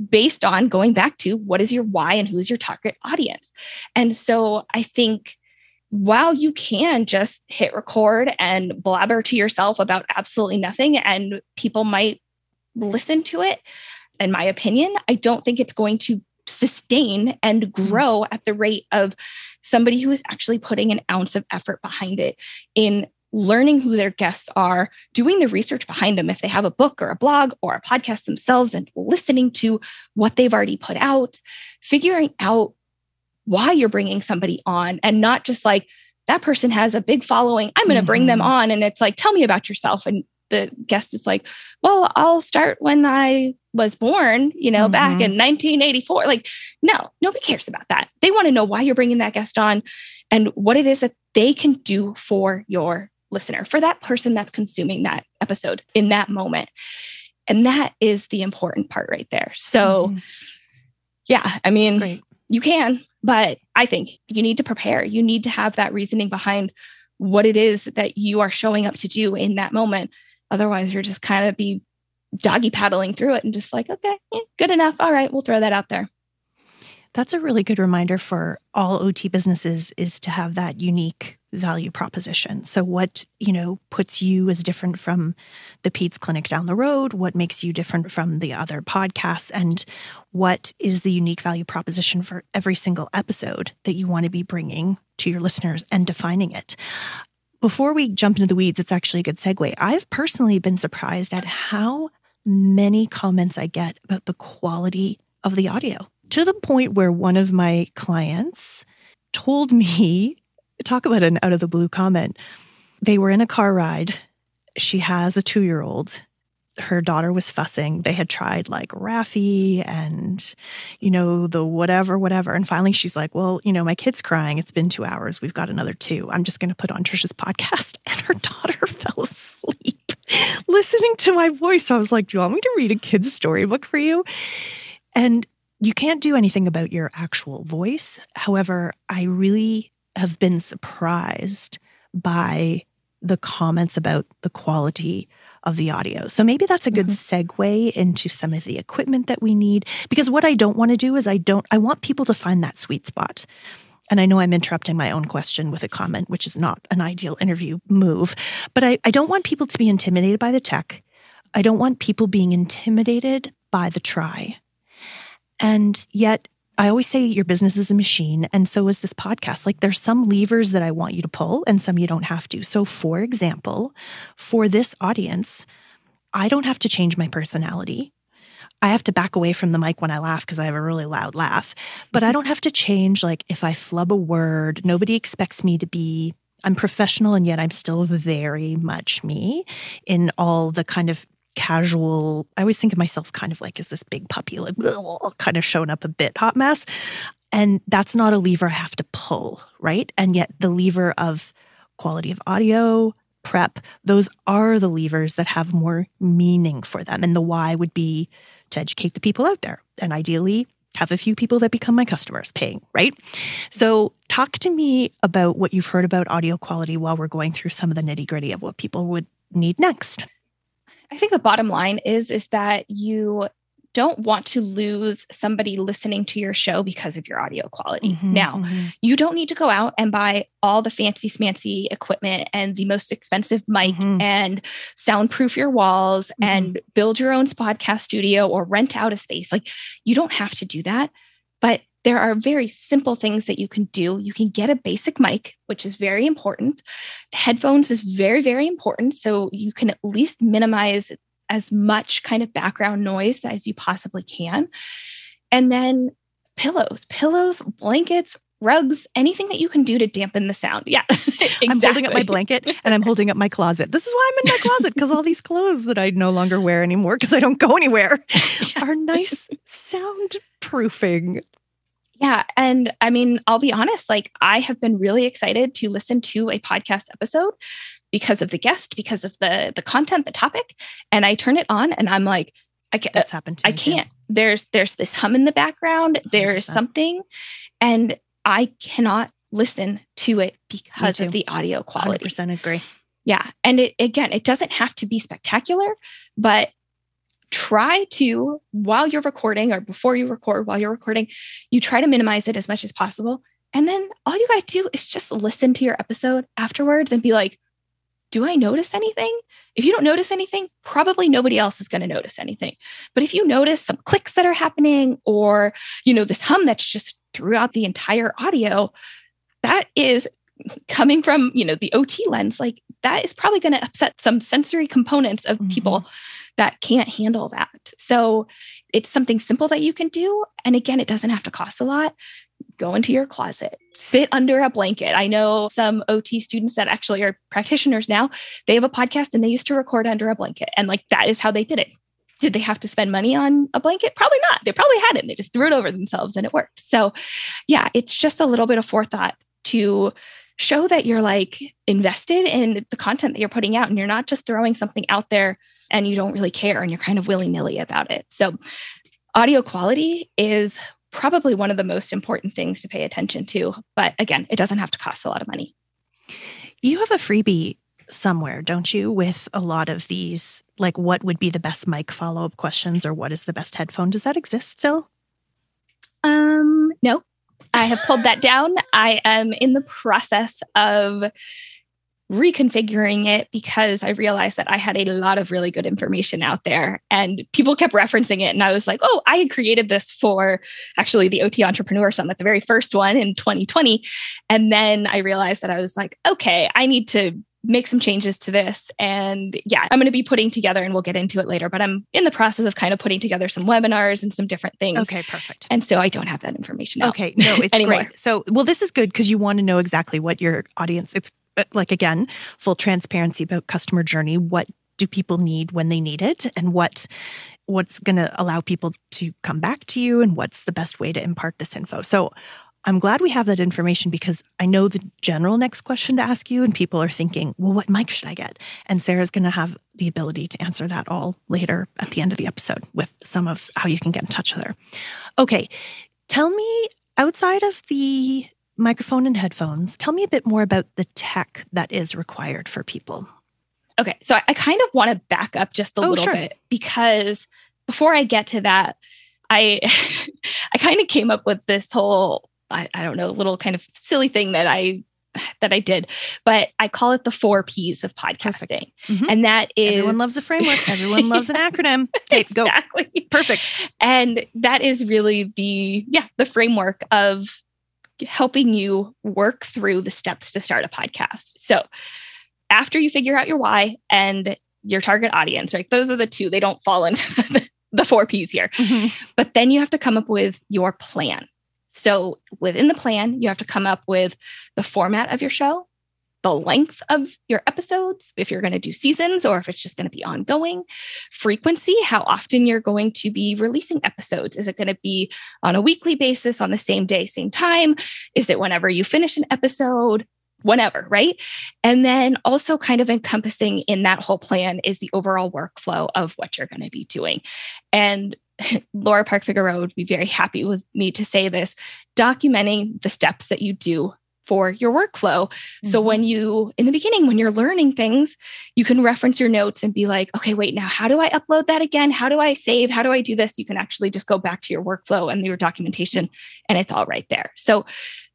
Speaker 2: based on going back to what is your why and who is your target audience. And so I think while you can just hit record and blabber to yourself about absolutely nothing and people might listen to it, in my opinion, I don't think it's going to sustain and mm-hmm. grow at the rate of somebody who is actually putting an ounce of effort behind it in learning who their guests are, doing the research behind them if they have a book or a blog or a podcast themselves, and listening to what they've already put out, figuring out why you're bringing somebody on and not just like, that person has a big following. I'm going to mm-hmm. bring them mm-hmm. on. And it's like, tell me about yourself. And the guest is like, well, I'll start when I was born, you know, mm-hmm. back in 1984. Mm-hmm. Like, no, nobody cares about that. They want to know why you're bringing that guest on and what it is that they can do for your listener, for that person that's consuming that episode in that moment. And that is the important part right there. So, mm-hmm. yeah, I mean, Great. you can, but I think you need to prepare. You need to have that reasoning behind what it is that you are showing up to do in that moment. Otherwise, you're just kind of be doggy paddling through it and just like, okay, yeah, good enough. All right, we'll throw that out there.
Speaker 1: That's a really good reminder for all OT businesses is to have that unique value proposition. So what, you know, puts you as different from the Pete's clinic down the road, what makes you different from the other podcasts and what is the unique value proposition for every single episode that you want to be bringing to your listeners and defining it. Before we jump into the weeds, it's actually a good segue. I've personally been surprised at how many comments I get about the quality of the audio to the point where one of my clients told me talk about an out of the blue comment. They were in a car ride. She has a two year old. Her daughter was fussing. They had tried like Raffi and, you know, the whatever, whatever. And finally she's like, well, you know, my kid's crying. It's been two hours. We've got another two. I'm just going to put on Trisha's podcast. And her daughter fell asleep listening to my voice. I was like, do you want me to read a kid's storybook for you? And you can't do anything about your actual voice. However, I really have been surprised by the comments about the quality of the audio. So maybe that's a good mm-hmm. segue into some of the equipment that we need because what I don't want to do is I don't I want people to find that sweet spot. And I know I'm interrupting my own question with a comment, which is not an ideal interview move, but I, I don't want people to be intimidated by the tech. I don't want people being intimidated by the try. And yet I always say your business is a machine, and so is this podcast. Like there's some levers that I want you to pull, and some you don't have to. So, for example, for this audience, I don't have to change my personality. I have to back away from the mic when I laugh because I have a really loud laugh. But I mm-hmm. don't have to change, like, if I flub a word, nobody expects me to be I'm professional and yet I'm still very much me in all the kind of casual. I always think of myself kind of like as this big puppy, like kind of showing up a bit hot mess. And that's not a lever I have to pull, right? And yet the lever of quality of audio, prep, those are the levers that have more meaning for them. And the why would be to educate the people out there and ideally have a few people that become my customers paying, right? So, talk to me about what you've heard about audio quality while we're going through some of the nitty gritty of what people would need next.
Speaker 2: I think the bottom line is is that you don't want to lose somebody listening to your show because of your audio quality. Mm-hmm, now, mm-hmm. you don't need to go out and buy all the fancy smancy equipment and the most expensive mic mm-hmm. and soundproof your walls mm-hmm. and build your own podcast studio or rent out a space. Like you don't have to do that, but there are very simple things that you can do. You can get a basic mic, which is very important. Headphones is very, very important. So you can at least minimize as much kind of background noise as you possibly can. And then pillows, pillows, blankets, rugs, anything that you can do to dampen the sound. Yeah.
Speaker 1: exactly. I'm holding up my blanket and I'm holding up my closet. This is why I'm in my closet because all these clothes that I no longer wear anymore because I don't go anywhere are nice soundproofing.
Speaker 2: Yeah. And I mean, I'll be honest, like I have been really excited to listen to a podcast episode because of the guest, because of the the content, the topic, and I turn it on and I'm like, I can't. That's happened. to I can't. Too. There's there's this hum in the background. There's something, and I cannot listen to it because of the audio quality.
Speaker 1: Percent agree.
Speaker 2: Yeah, and it again, it doesn't have to be spectacular, but try to while you're recording or before you record while you're recording you try to minimize it as much as possible and then all you got to do is just listen to your episode afterwards and be like do I notice anything? If you don't notice anything, probably nobody else is going to notice anything. But if you notice some clicks that are happening or, you know, this hum that's just throughout the entire audio, that is coming from, you know, the OT lens, like that is probably going to upset some sensory components of mm-hmm. That can't handle that. So it's something simple that you can do. And again, it doesn't have to cost a lot go into your closet, sit under a blanket. I know some OT students that actually are practitioners now, they have a podcast and they used to record under a blanket. And like that is how they did it. Did they have to spend money on a blanket? Probably not. They probably had it. They just threw it over themselves and it worked. So, yeah, it's just a little bit of forethought to show that you're like invested in the content that you're putting out and you're not just throwing something out there and you don't really care and you're kind of willy nilly about it. So, audio quality is probably one of the most important things to pay attention to. But again, it doesn't have to cost a lot of money.
Speaker 1: You have a freebie somewhere, don't you, with a lot of these, like what would be the best mic follow up questions or what is the best headphone? Does that exist still?
Speaker 2: Um, no. I have pulled that down. I am in the process of reconfiguring it because I realized that I had a lot of really good information out there and people kept referencing it. And I was like, oh, I had created this for actually the OT Entrepreneur Summit, the very first one in 2020. And then I realized that I was like, okay, I need to make some changes to this. And yeah, I'm going to be putting together, and we'll get into it later, but I'm in the process of kind of putting together some webinars and some different things.
Speaker 1: Okay, perfect.
Speaker 2: And so I don't have that information.
Speaker 1: Okay, no, it's anymore. great. So, well, this is good because you want to know exactly what your audience, it's uh, like again, full transparency about customer journey. What do people need when they need it and what what's going to allow people to come back to you and what's the best way to impart this info. So I'm glad we have that information because I know the general next question to ask you, and people are thinking, well, what mic should I get? And Sarah's going to have the ability to answer that all later at the end of the episode with some of how you can get in touch with her. Okay, tell me outside of the microphone and headphones. Tell me a bit more about the tech that is required for people.
Speaker 2: Okay, so I, I kind of want to back up just a oh, little sure. bit because before I get to that, I I kind of came up with this whole I, I don't know a little kind of silly thing that I that I did, but I call it the four P's of podcasting. Mm-hmm. And that is
Speaker 1: everyone loves a framework, everyone loves an acronym.
Speaker 2: Okay, exactly.
Speaker 1: Go. Perfect.
Speaker 2: And that is really the yeah, the framework of helping you work through the steps to start a podcast. So, after you figure out your why and your target audience, right? Those are the two, they don't fall into the, the four P's here. Mm-hmm. But then you have to come up with your plan. So, within the plan, you have to come up with the format of your show, the length of your episodes, if you're going to do seasons or if it's just going to be ongoing, frequency, how often you're going to be releasing episodes. Is it going to be on a weekly basis, on the same day, same time? Is it whenever you finish an episode? Whenever, right? And then also, kind of encompassing in that whole plan is the overall workflow of what you're going to be doing. And Laura Park Figueroa would be very happy with me to say this documenting the steps that you do for your workflow. Mm-hmm. So when you, in the beginning, when you're learning things, you can reference your notes and be like, okay, wait, now how do I upload that again? How do I save? How do I do this? You can actually just go back to your workflow and your documentation, and it's all right there. So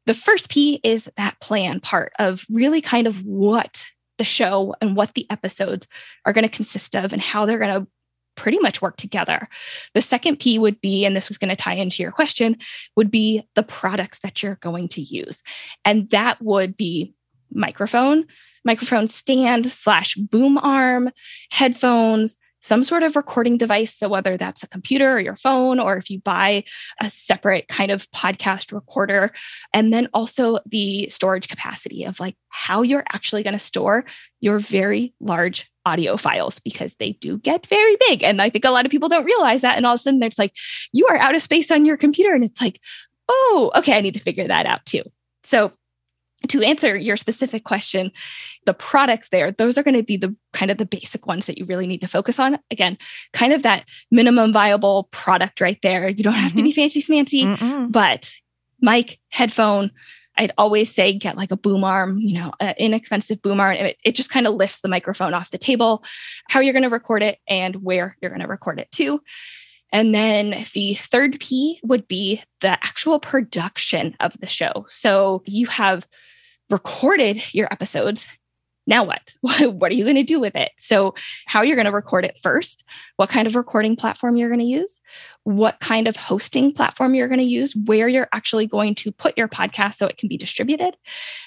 Speaker 2: the first P is that plan part of really kind of what the show and what the episodes are going to consist of and how they're going to pretty much work together. The second P would be, and this was going to tie into your question, would be the products that you're going to use. And that would be microphone, microphone stand slash boom arm, headphones, some sort of recording device. So, whether that's a computer or your phone, or if you buy a separate kind of podcast recorder, and then also the storage capacity of like how you're actually going to store your very large audio files because they do get very big. And I think a lot of people don't realize that. And all of a sudden, it's like, you are out of space on your computer. And it's like, oh, okay, I need to figure that out too. So, to answer your specific question, the products there, those are going to be the kind of the basic ones that you really need to focus on. Again, kind of that minimum viable product right there. You don't have mm-hmm. to be fancy smancy, Mm-mm. but mic, headphone, I'd always say get like a boom arm, you know, an inexpensive boom arm. It, it just kind of lifts the microphone off the table, how you're going to record it and where you're going to record it to. And then the third P would be the actual production of the show. So you have recorded your episodes. Now what? What are you going to do with it? So, how you're going to record it first, what kind of recording platform you're going to use, what kind of hosting platform you're going to use, where you're actually going to put your podcast so it can be distributed,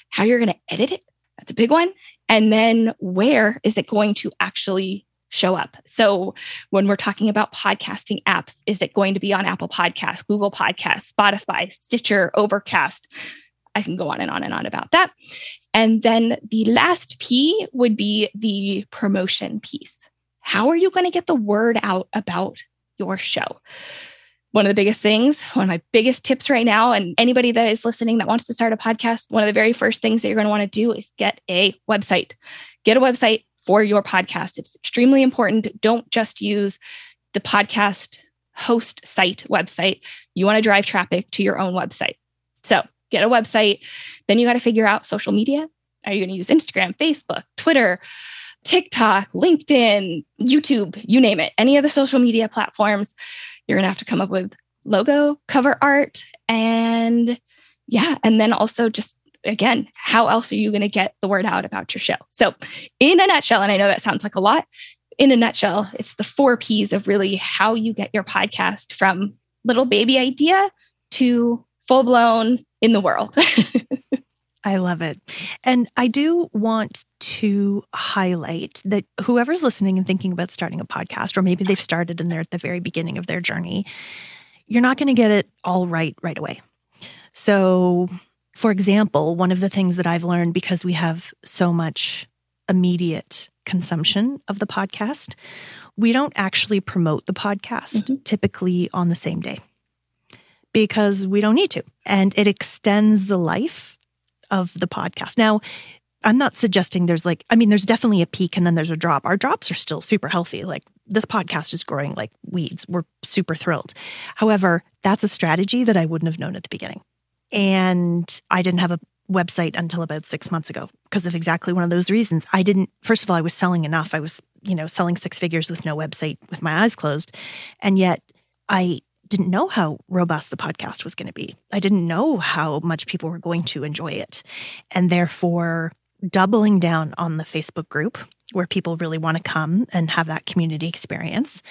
Speaker 2: how you're going to edit it. That's a big one. And then where is it going to actually show up. So when we're talking about podcasting apps, is it going to be on Apple Podcasts, Google Podcasts, Spotify, Stitcher, Overcast, I can go on and on and on about that. And then the last P would be the promotion piece. How are you going to get the word out about your show? One of the biggest things, one of my biggest tips right now, and anybody that is listening that wants to start a podcast, one of the very first things that you're going to want to do is get a website. Get a website for your podcast. It's extremely important. Don't just use the podcast host site website. You want to drive traffic to your own website. So get a website. Then you got to figure out social media. Are you going to use Instagram, Facebook, Twitter, TikTok, LinkedIn, YouTube, you name it, any of the social media platforms? You're going to have to come up with logo, cover art, and yeah. And then also just again, how else are you going to get the word out about your show? So, in a nutshell, and I know that sounds like a lot, in a nutshell, it's the four P's of really how you get your podcast from little baby idea to full blown in the world.
Speaker 1: I love it. And I do want to highlight that whoever's listening and thinking about starting a podcast, or maybe they've started and they're at the very beginning of their journey, you're not going to get it all right right away. So, for example, one of the things that I've learned because we have so much immediate consumption of the podcast, we don't actually promote the podcast mm-hmm. typically on the same day because we don't need to. And it extends the life of the podcast. Now, I'm not suggesting there's like, I mean, there's definitely a peak and then there's a drop. Our drops are still super healthy. Like this podcast is growing like weeds. We're super thrilled. However, that's a strategy that I wouldn't have known at the beginning. And I didn't have a website until about six months ago because of exactly one of those reasons. I didn't, first of all, I was selling enough. I was, you know, selling six figures with no website with my eyes closed. And yet I didn't know how robust the podcast was going to be. I didn't know how much people were going to enjoy it. And therefore, doubling down on the Facebook group where people really want to come and have that community experience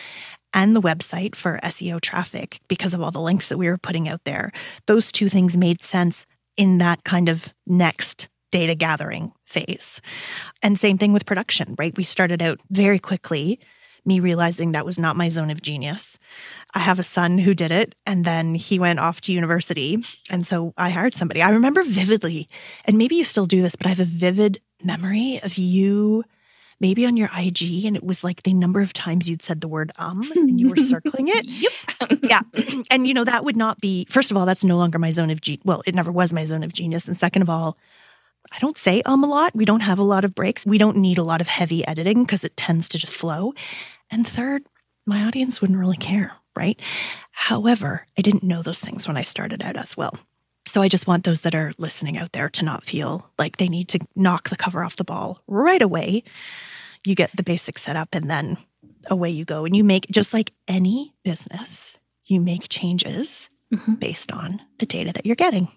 Speaker 1: and the website for SEO traffic because of all the links that we were putting out there. Those two things made sense in that kind of next data gathering phase. And same thing with production, right? We started out very quickly me realizing that was not my zone of genius. I have a son who did it, and then he went off to university. And so I hired somebody. I remember vividly, and maybe you still do this, but I have a vivid memory of you maybe on your IG and it was like the number of times you'd said the word um and you were circling it.
Speaker 2: yep.
Speaker 1: yeah. And you know, that would not be, first of all, that's no longer my zone of genius. Well, it never was my zone of genius. And second of all, I don't say um a lot. We don't have a lot of breaks. We don't need a lot of heavy editing because it tends to just flow. And third, my audience wouldn't really care, right? However, I didn't know those things when I started out as well. So I just want those that are listening out there to not feel like they need to knock the cover off the ball right away. You get the basic set up and then away you go. And you make, just like any business, you make changes
Speaker 2: Mhm.
Speaker 1: based on the data that you're getting.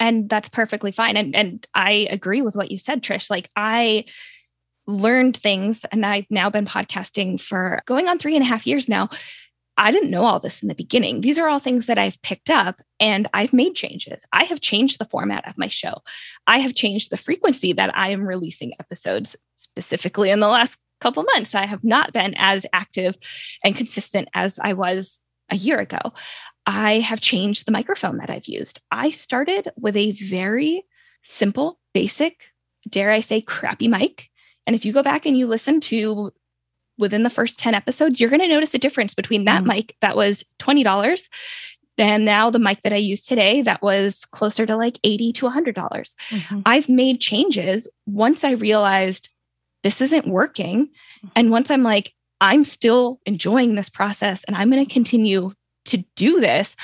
Speaker 2: and that's perfectly fine and and i agree with what you said trish like i learned things and i've now been podcasting for going on three and a half years now i didn't know all this in the beginning. These are all things that i've picked up and i've made changes. I have changed the format of my show. I have changed the frequency that i am releasing episodes specifically in the last couple months. I have not been as active and consistent as i was a year ago. I have changed the microphone that I've used. I started with a very simple, basic, dare I say, crappy mic. And if you go back and you listen to within the first 10 episodes, you're going to notice a difference between that
Speaker 1: Mhm.
Speaker 2: mic that was $20 and now the mic that I use today that was closer to like 80 to $100. I've made changes once I realized this isn't working. And once I'm like, I'm still enjoying this process and I'm going to continue to do this,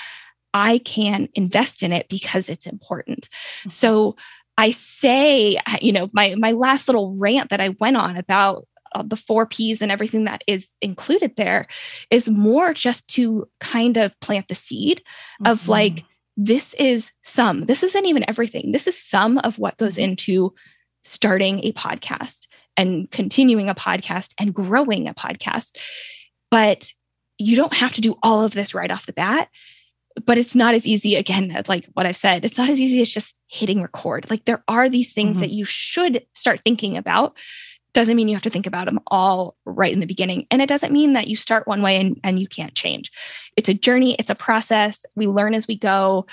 Speaker 2: I can invest in it because it's important.
Speaker 1: Mhm.
Speaker 2: So I say, you know, my my last little rant that I went on about uh, the four P's and everything that is included there is more just to kind of plant the seed of
Speaker 1: Mhm.
Speaker 2: like this is some this isn't even everything this is some of what goes
Speaker 1: Mhm.
Speaker 2: into starting a podcast and continuing a podcast and growing a podcast but you don't have to do all of this right off the bat but it's not as easy again like what i've said it's not as easy as just hitting record like there are these things
Speaker 1: Mhm.
Speaker 2: that you should start thinking about doesn't mean you have to think about them all right in the beginning. And it doesn't mean that you start one way and, and you can't change. It's a journey it's a process. We learn as we go.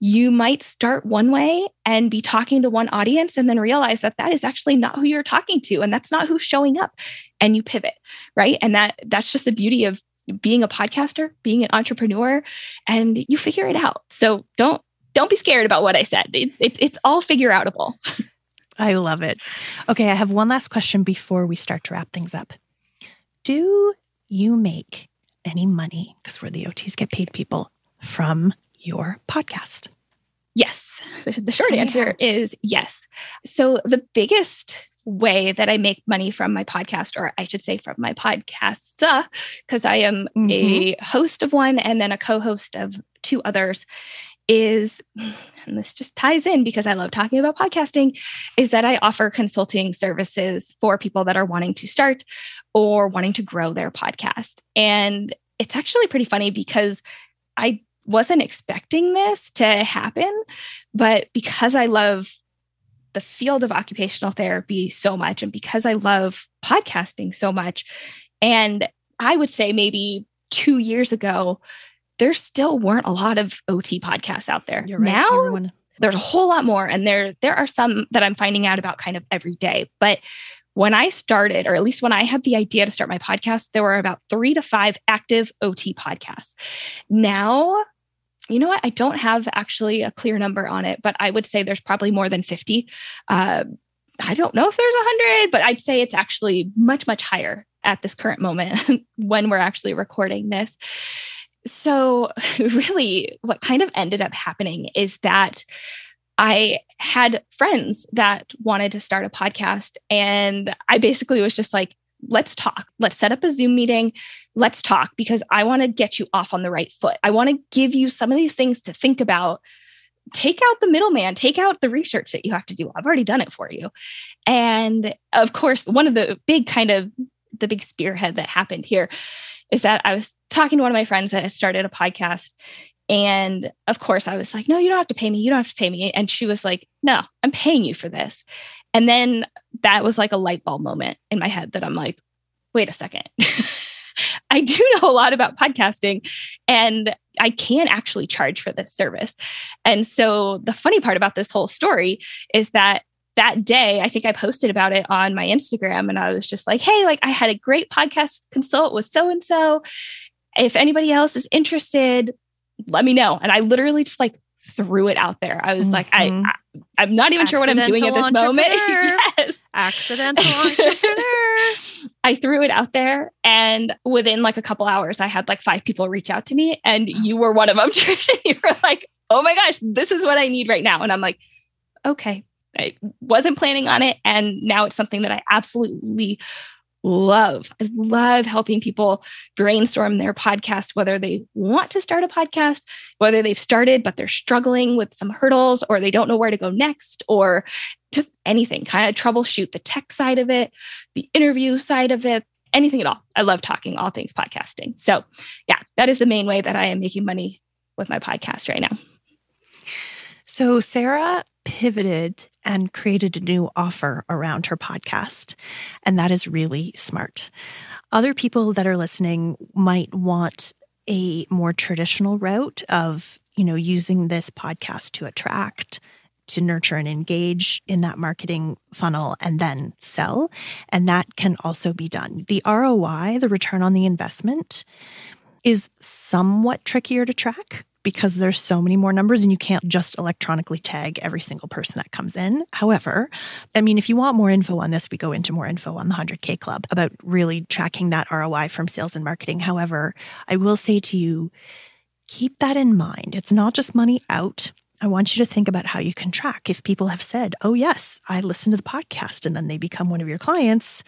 Speaker 2: You might start one way and be talking to one audience and then realize that that is actually not who you're talking to and that's not who's showing up. And you pivot right? And that that's just the beauty of being a podcaster being an entrepreneur and you figure it out. So don't don't be scared about what i said. It, it, it's all figure outable
Speaker 1: I love it. Okay, I have one last question before we start to wrap things up. Do you make any money, because we're the OTs get paid people, from your podcast?
Speaker 2: Yes. The, the short answer is yes. So, the biggest way that I make money from my podcast, or I should say from my podcasts, uh, because I am a mm-hmm. host of one and then a co host of two others, is, and this just ties in because I love talking about podcasting, is that I offer consulting services for people that are wanting to start or wanting to grow their podcast. And it's actually pretty funny because I wasn't expecting this to happen, but because I love the field of occupational therapy so much and because I love podcasting so much, and I would say maybe two years ago, there still weren't a lot of OT podcasts out there.
Speaker 1: Right.
Speaker 2: Now
Speaker 1: everyone.
Speaker 2: there's a whole lot more and there there are some that i'm finding out about kind of every day but when i started or at least when i had the idea to start my podcast there were about three to five active ot podcasts now you know what i don't have actually a clear number on it but i would say there's probably more than 50 uh, i don't know if there's 100 but i'd say it's actually much much higher at this current moment when we're actually recording this so really what kind of ended up happening is that I had friends that wanted to start a podcast and I basically was just like let's talk. Let's set up a Zoom meeting. Let's talk because I want to get you off on the right foot. I want to give you some of these things to think about. Take out the middleman, take out the research that you have to do. I've already done it for you. And of course, one of the big kind of the big spearhead that happened here is that I was talking to one of my friends that had started a podcast. And of course, I was like, no, you don't have to pay me. You don't have to pay me. And she was like, no, I'm paying you for this. And then that was like a light bulb moment in my head that I'm like, wait a second. I do know a lot about podcasting and I can actually charge for this service. And so the funny part about this whole story is that that day, I think I posted about it on my Instagram and I was just like, hey, like I had a great podcast consult with so and so. If anybody else is interested, let me know. And I literally just like threw it out there. I was mm-hmm. like, I, mm-hmm. I am not even sure what I'm doing at this moment.
Speaker 1: yes. Accidental entrepreneur.
Speaker 2: I threw it out there and within like a couple hours I had like five people reach out to me and you were one of them. you were like, "Oh my gosh, this is what I need right now." And I'm like, "Okay, I wasn't planning on it. And now it's something that I absolutely love. I love helping people brainstorm their podcast, whether they want to start a podcast, whether they've started, but they're struggling with some hurdles or they don't know where to go next, or just anything, kind of troubleshoot the tech side of it, the interview side of it, anything at all. I love talking all things podcasting. So, yeah, that is the main way that I am making money with my podcast right now.
Speaker 1: So, Sarah pivoted and created a new offer around her podcast. And that is really smart. Other people that are listening might want a more traditional route of, you know, using this podcast to attract, to nurture and engage in that marketing funnel and then sell. And that can also be done. The ROI, the return on the investment, is somewhat trickier to track because there's so many more numbers and you can't just electronically tag every single person that comes in. However, I mean, if you want more info on this, we go into more info on the 100K Club about really tracking that ROI from sales and marketing. However, I will say to you, keep that in mind. It's not just money out. I want you to think about how you can track. If people have said, oh, yes, I listened to the podcast and then they become one of your clients,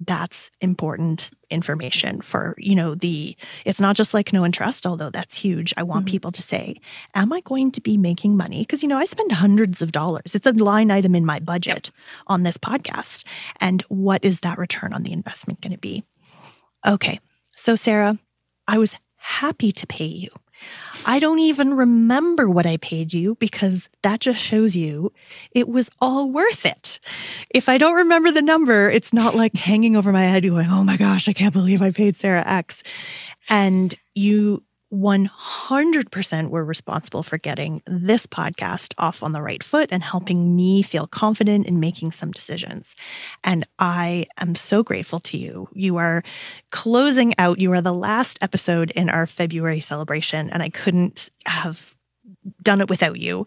Speaker 1: that's important information for you know the it's not just like know and trust although that's huge i want mm-hmm. people to say am i going to be making money? Because you know i spend hundreds of dollars. It's a line item in my budget yep. on this podcast. And what is that return on the investment going to be? Okay. So sarah i was happy to pay you I don't even remember what I paid you because that just shows you it was all worth it. If I don't remember the number, it's not like hanging over my head going, oh my gosh, I can't believe I paid Sarah X. And you 100% were responsible for getting this podcast off on the right foot and helping me feel confident in making some decisions. And I am so grateful to you. You are closing out, you are the last episode in our February celebration, and I couldn't have done it without you.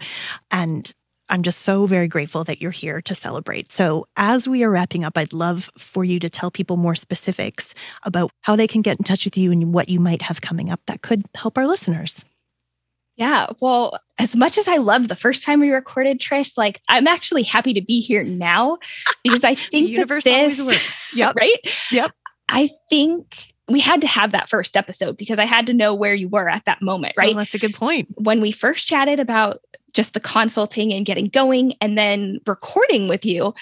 Speaker 1: And I'm just so very grateful that you're here to celebrate. So, as we are wrapping up, I'd love for you to tell people more specifics about how they can get in touch with you and what you might have coming up that could help our listeners.
Speaker 2: Yeah. Well, as much as I love the first time we recorded, Trish, like I'm actually happy to be here now because I think the universe that this, always works. Yep. right?
Speaker 1: Yep.
Speaker 2: I think we had to have that first episode because I had to know where you were at that moment, right?
Speaker 1: Well, that's a good point.
Speaker 2: When we first chatted about just the consulting and getting going and then recording with you.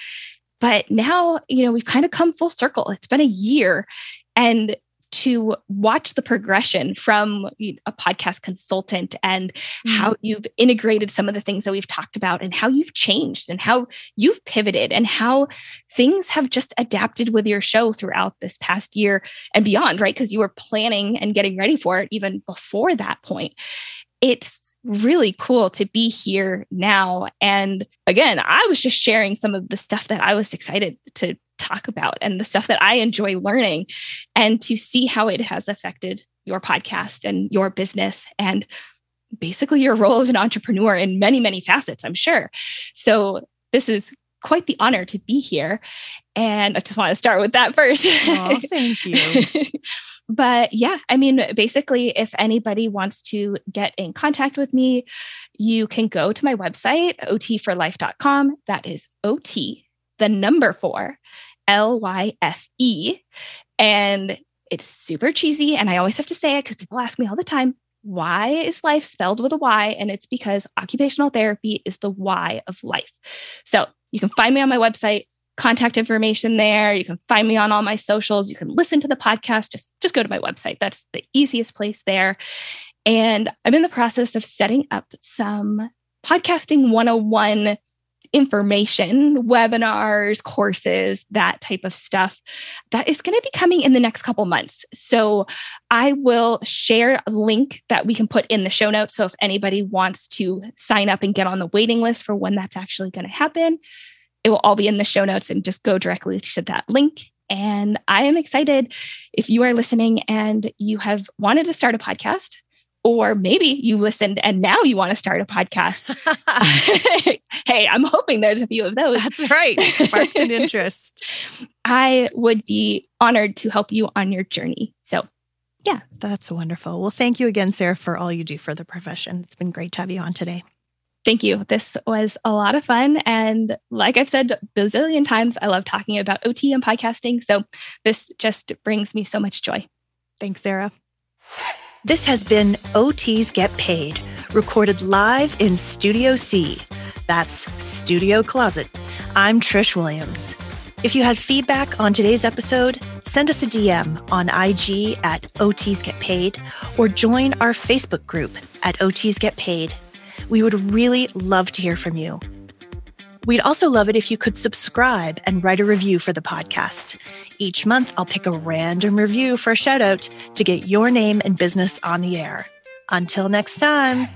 Speaker 2: But now, you know, we've kind of come full circle. It's been a year. And to watch the progression from a podcast consultant and mm-hmm. how you've integrated some of the things that we've talked about and how you've changed and how you've pivoted and how things have just adapted with your show throughout this past year and beyond, right? Because you were planning and getting ready for it even before that point. It's really cool to be here now. And again, I was just sharing some of the stuff that I was excited to talk about and the stuff that I enjoy learning and to see how it has affected your podcast and your business and basically your role as an entrepreneur in many, many facets, I'm sure. So this is quite the honor to be here. And I just want to start with that first.
Speaker 1: Oh, thank you.
Speaker 2: but yeah, I mean, basically, if anybody wants to get in contact with me, you can go to my website, ot4lyfe.com. That is OT, the number four, L Y F E. And it's super cheesy. And I always have to say it because people ask me all the time, why is life spelled with a Y? And it's because occupational therapy is the Y of life. So you can find me on my website, contact information there. You can find me on all my socials. You can listen to the podcast. Just, just go to my website. That's the easiest place there. And I'm in the process of setting up some podcasting 101 information, webinars, courses, that type of stuff that is going to be coming in the next couple months. So I will share a link that we can put in the show notes. So if anybody wants to sign up and get on the waiting list for when that's actually going to happen, It will all be in the show notes and just go directly to that link. And I am excited if you are listening and you have wanted to start a podcast, or maybe you listened and now you want to start a podcast. hey, I'm hoping there's a few of those.
Speaker 1: That's right. Sparked an interest.
Speaker 2: I would be honored to help you on your journey. So, yeah.
Speaker 1: That's wonderful. Well, thank you again, Sarah, for all you do for the profession. It's been great to have you on today.
Speaker 2: Thank you. This was a lot of fun. And like I've said bazillion times, I love talking about OT and podcasting. So this just brings me so much joy.
Speaker 1: Thanks, Sarah. This has been OTs Get Paid, recorded live in Studio C. That's Studio Closet. I'm Trish Williams. If you have feedback on today's episode, send us a DM on IG at OTs Get Paid or join our Facebook group at OTs Get Paid. We would really love to hear from you. We'd also love it if you could subscribe and write a review for the podcast. Each month, I'll pick a random review for a shout out to get your name and business on the air. Until next time.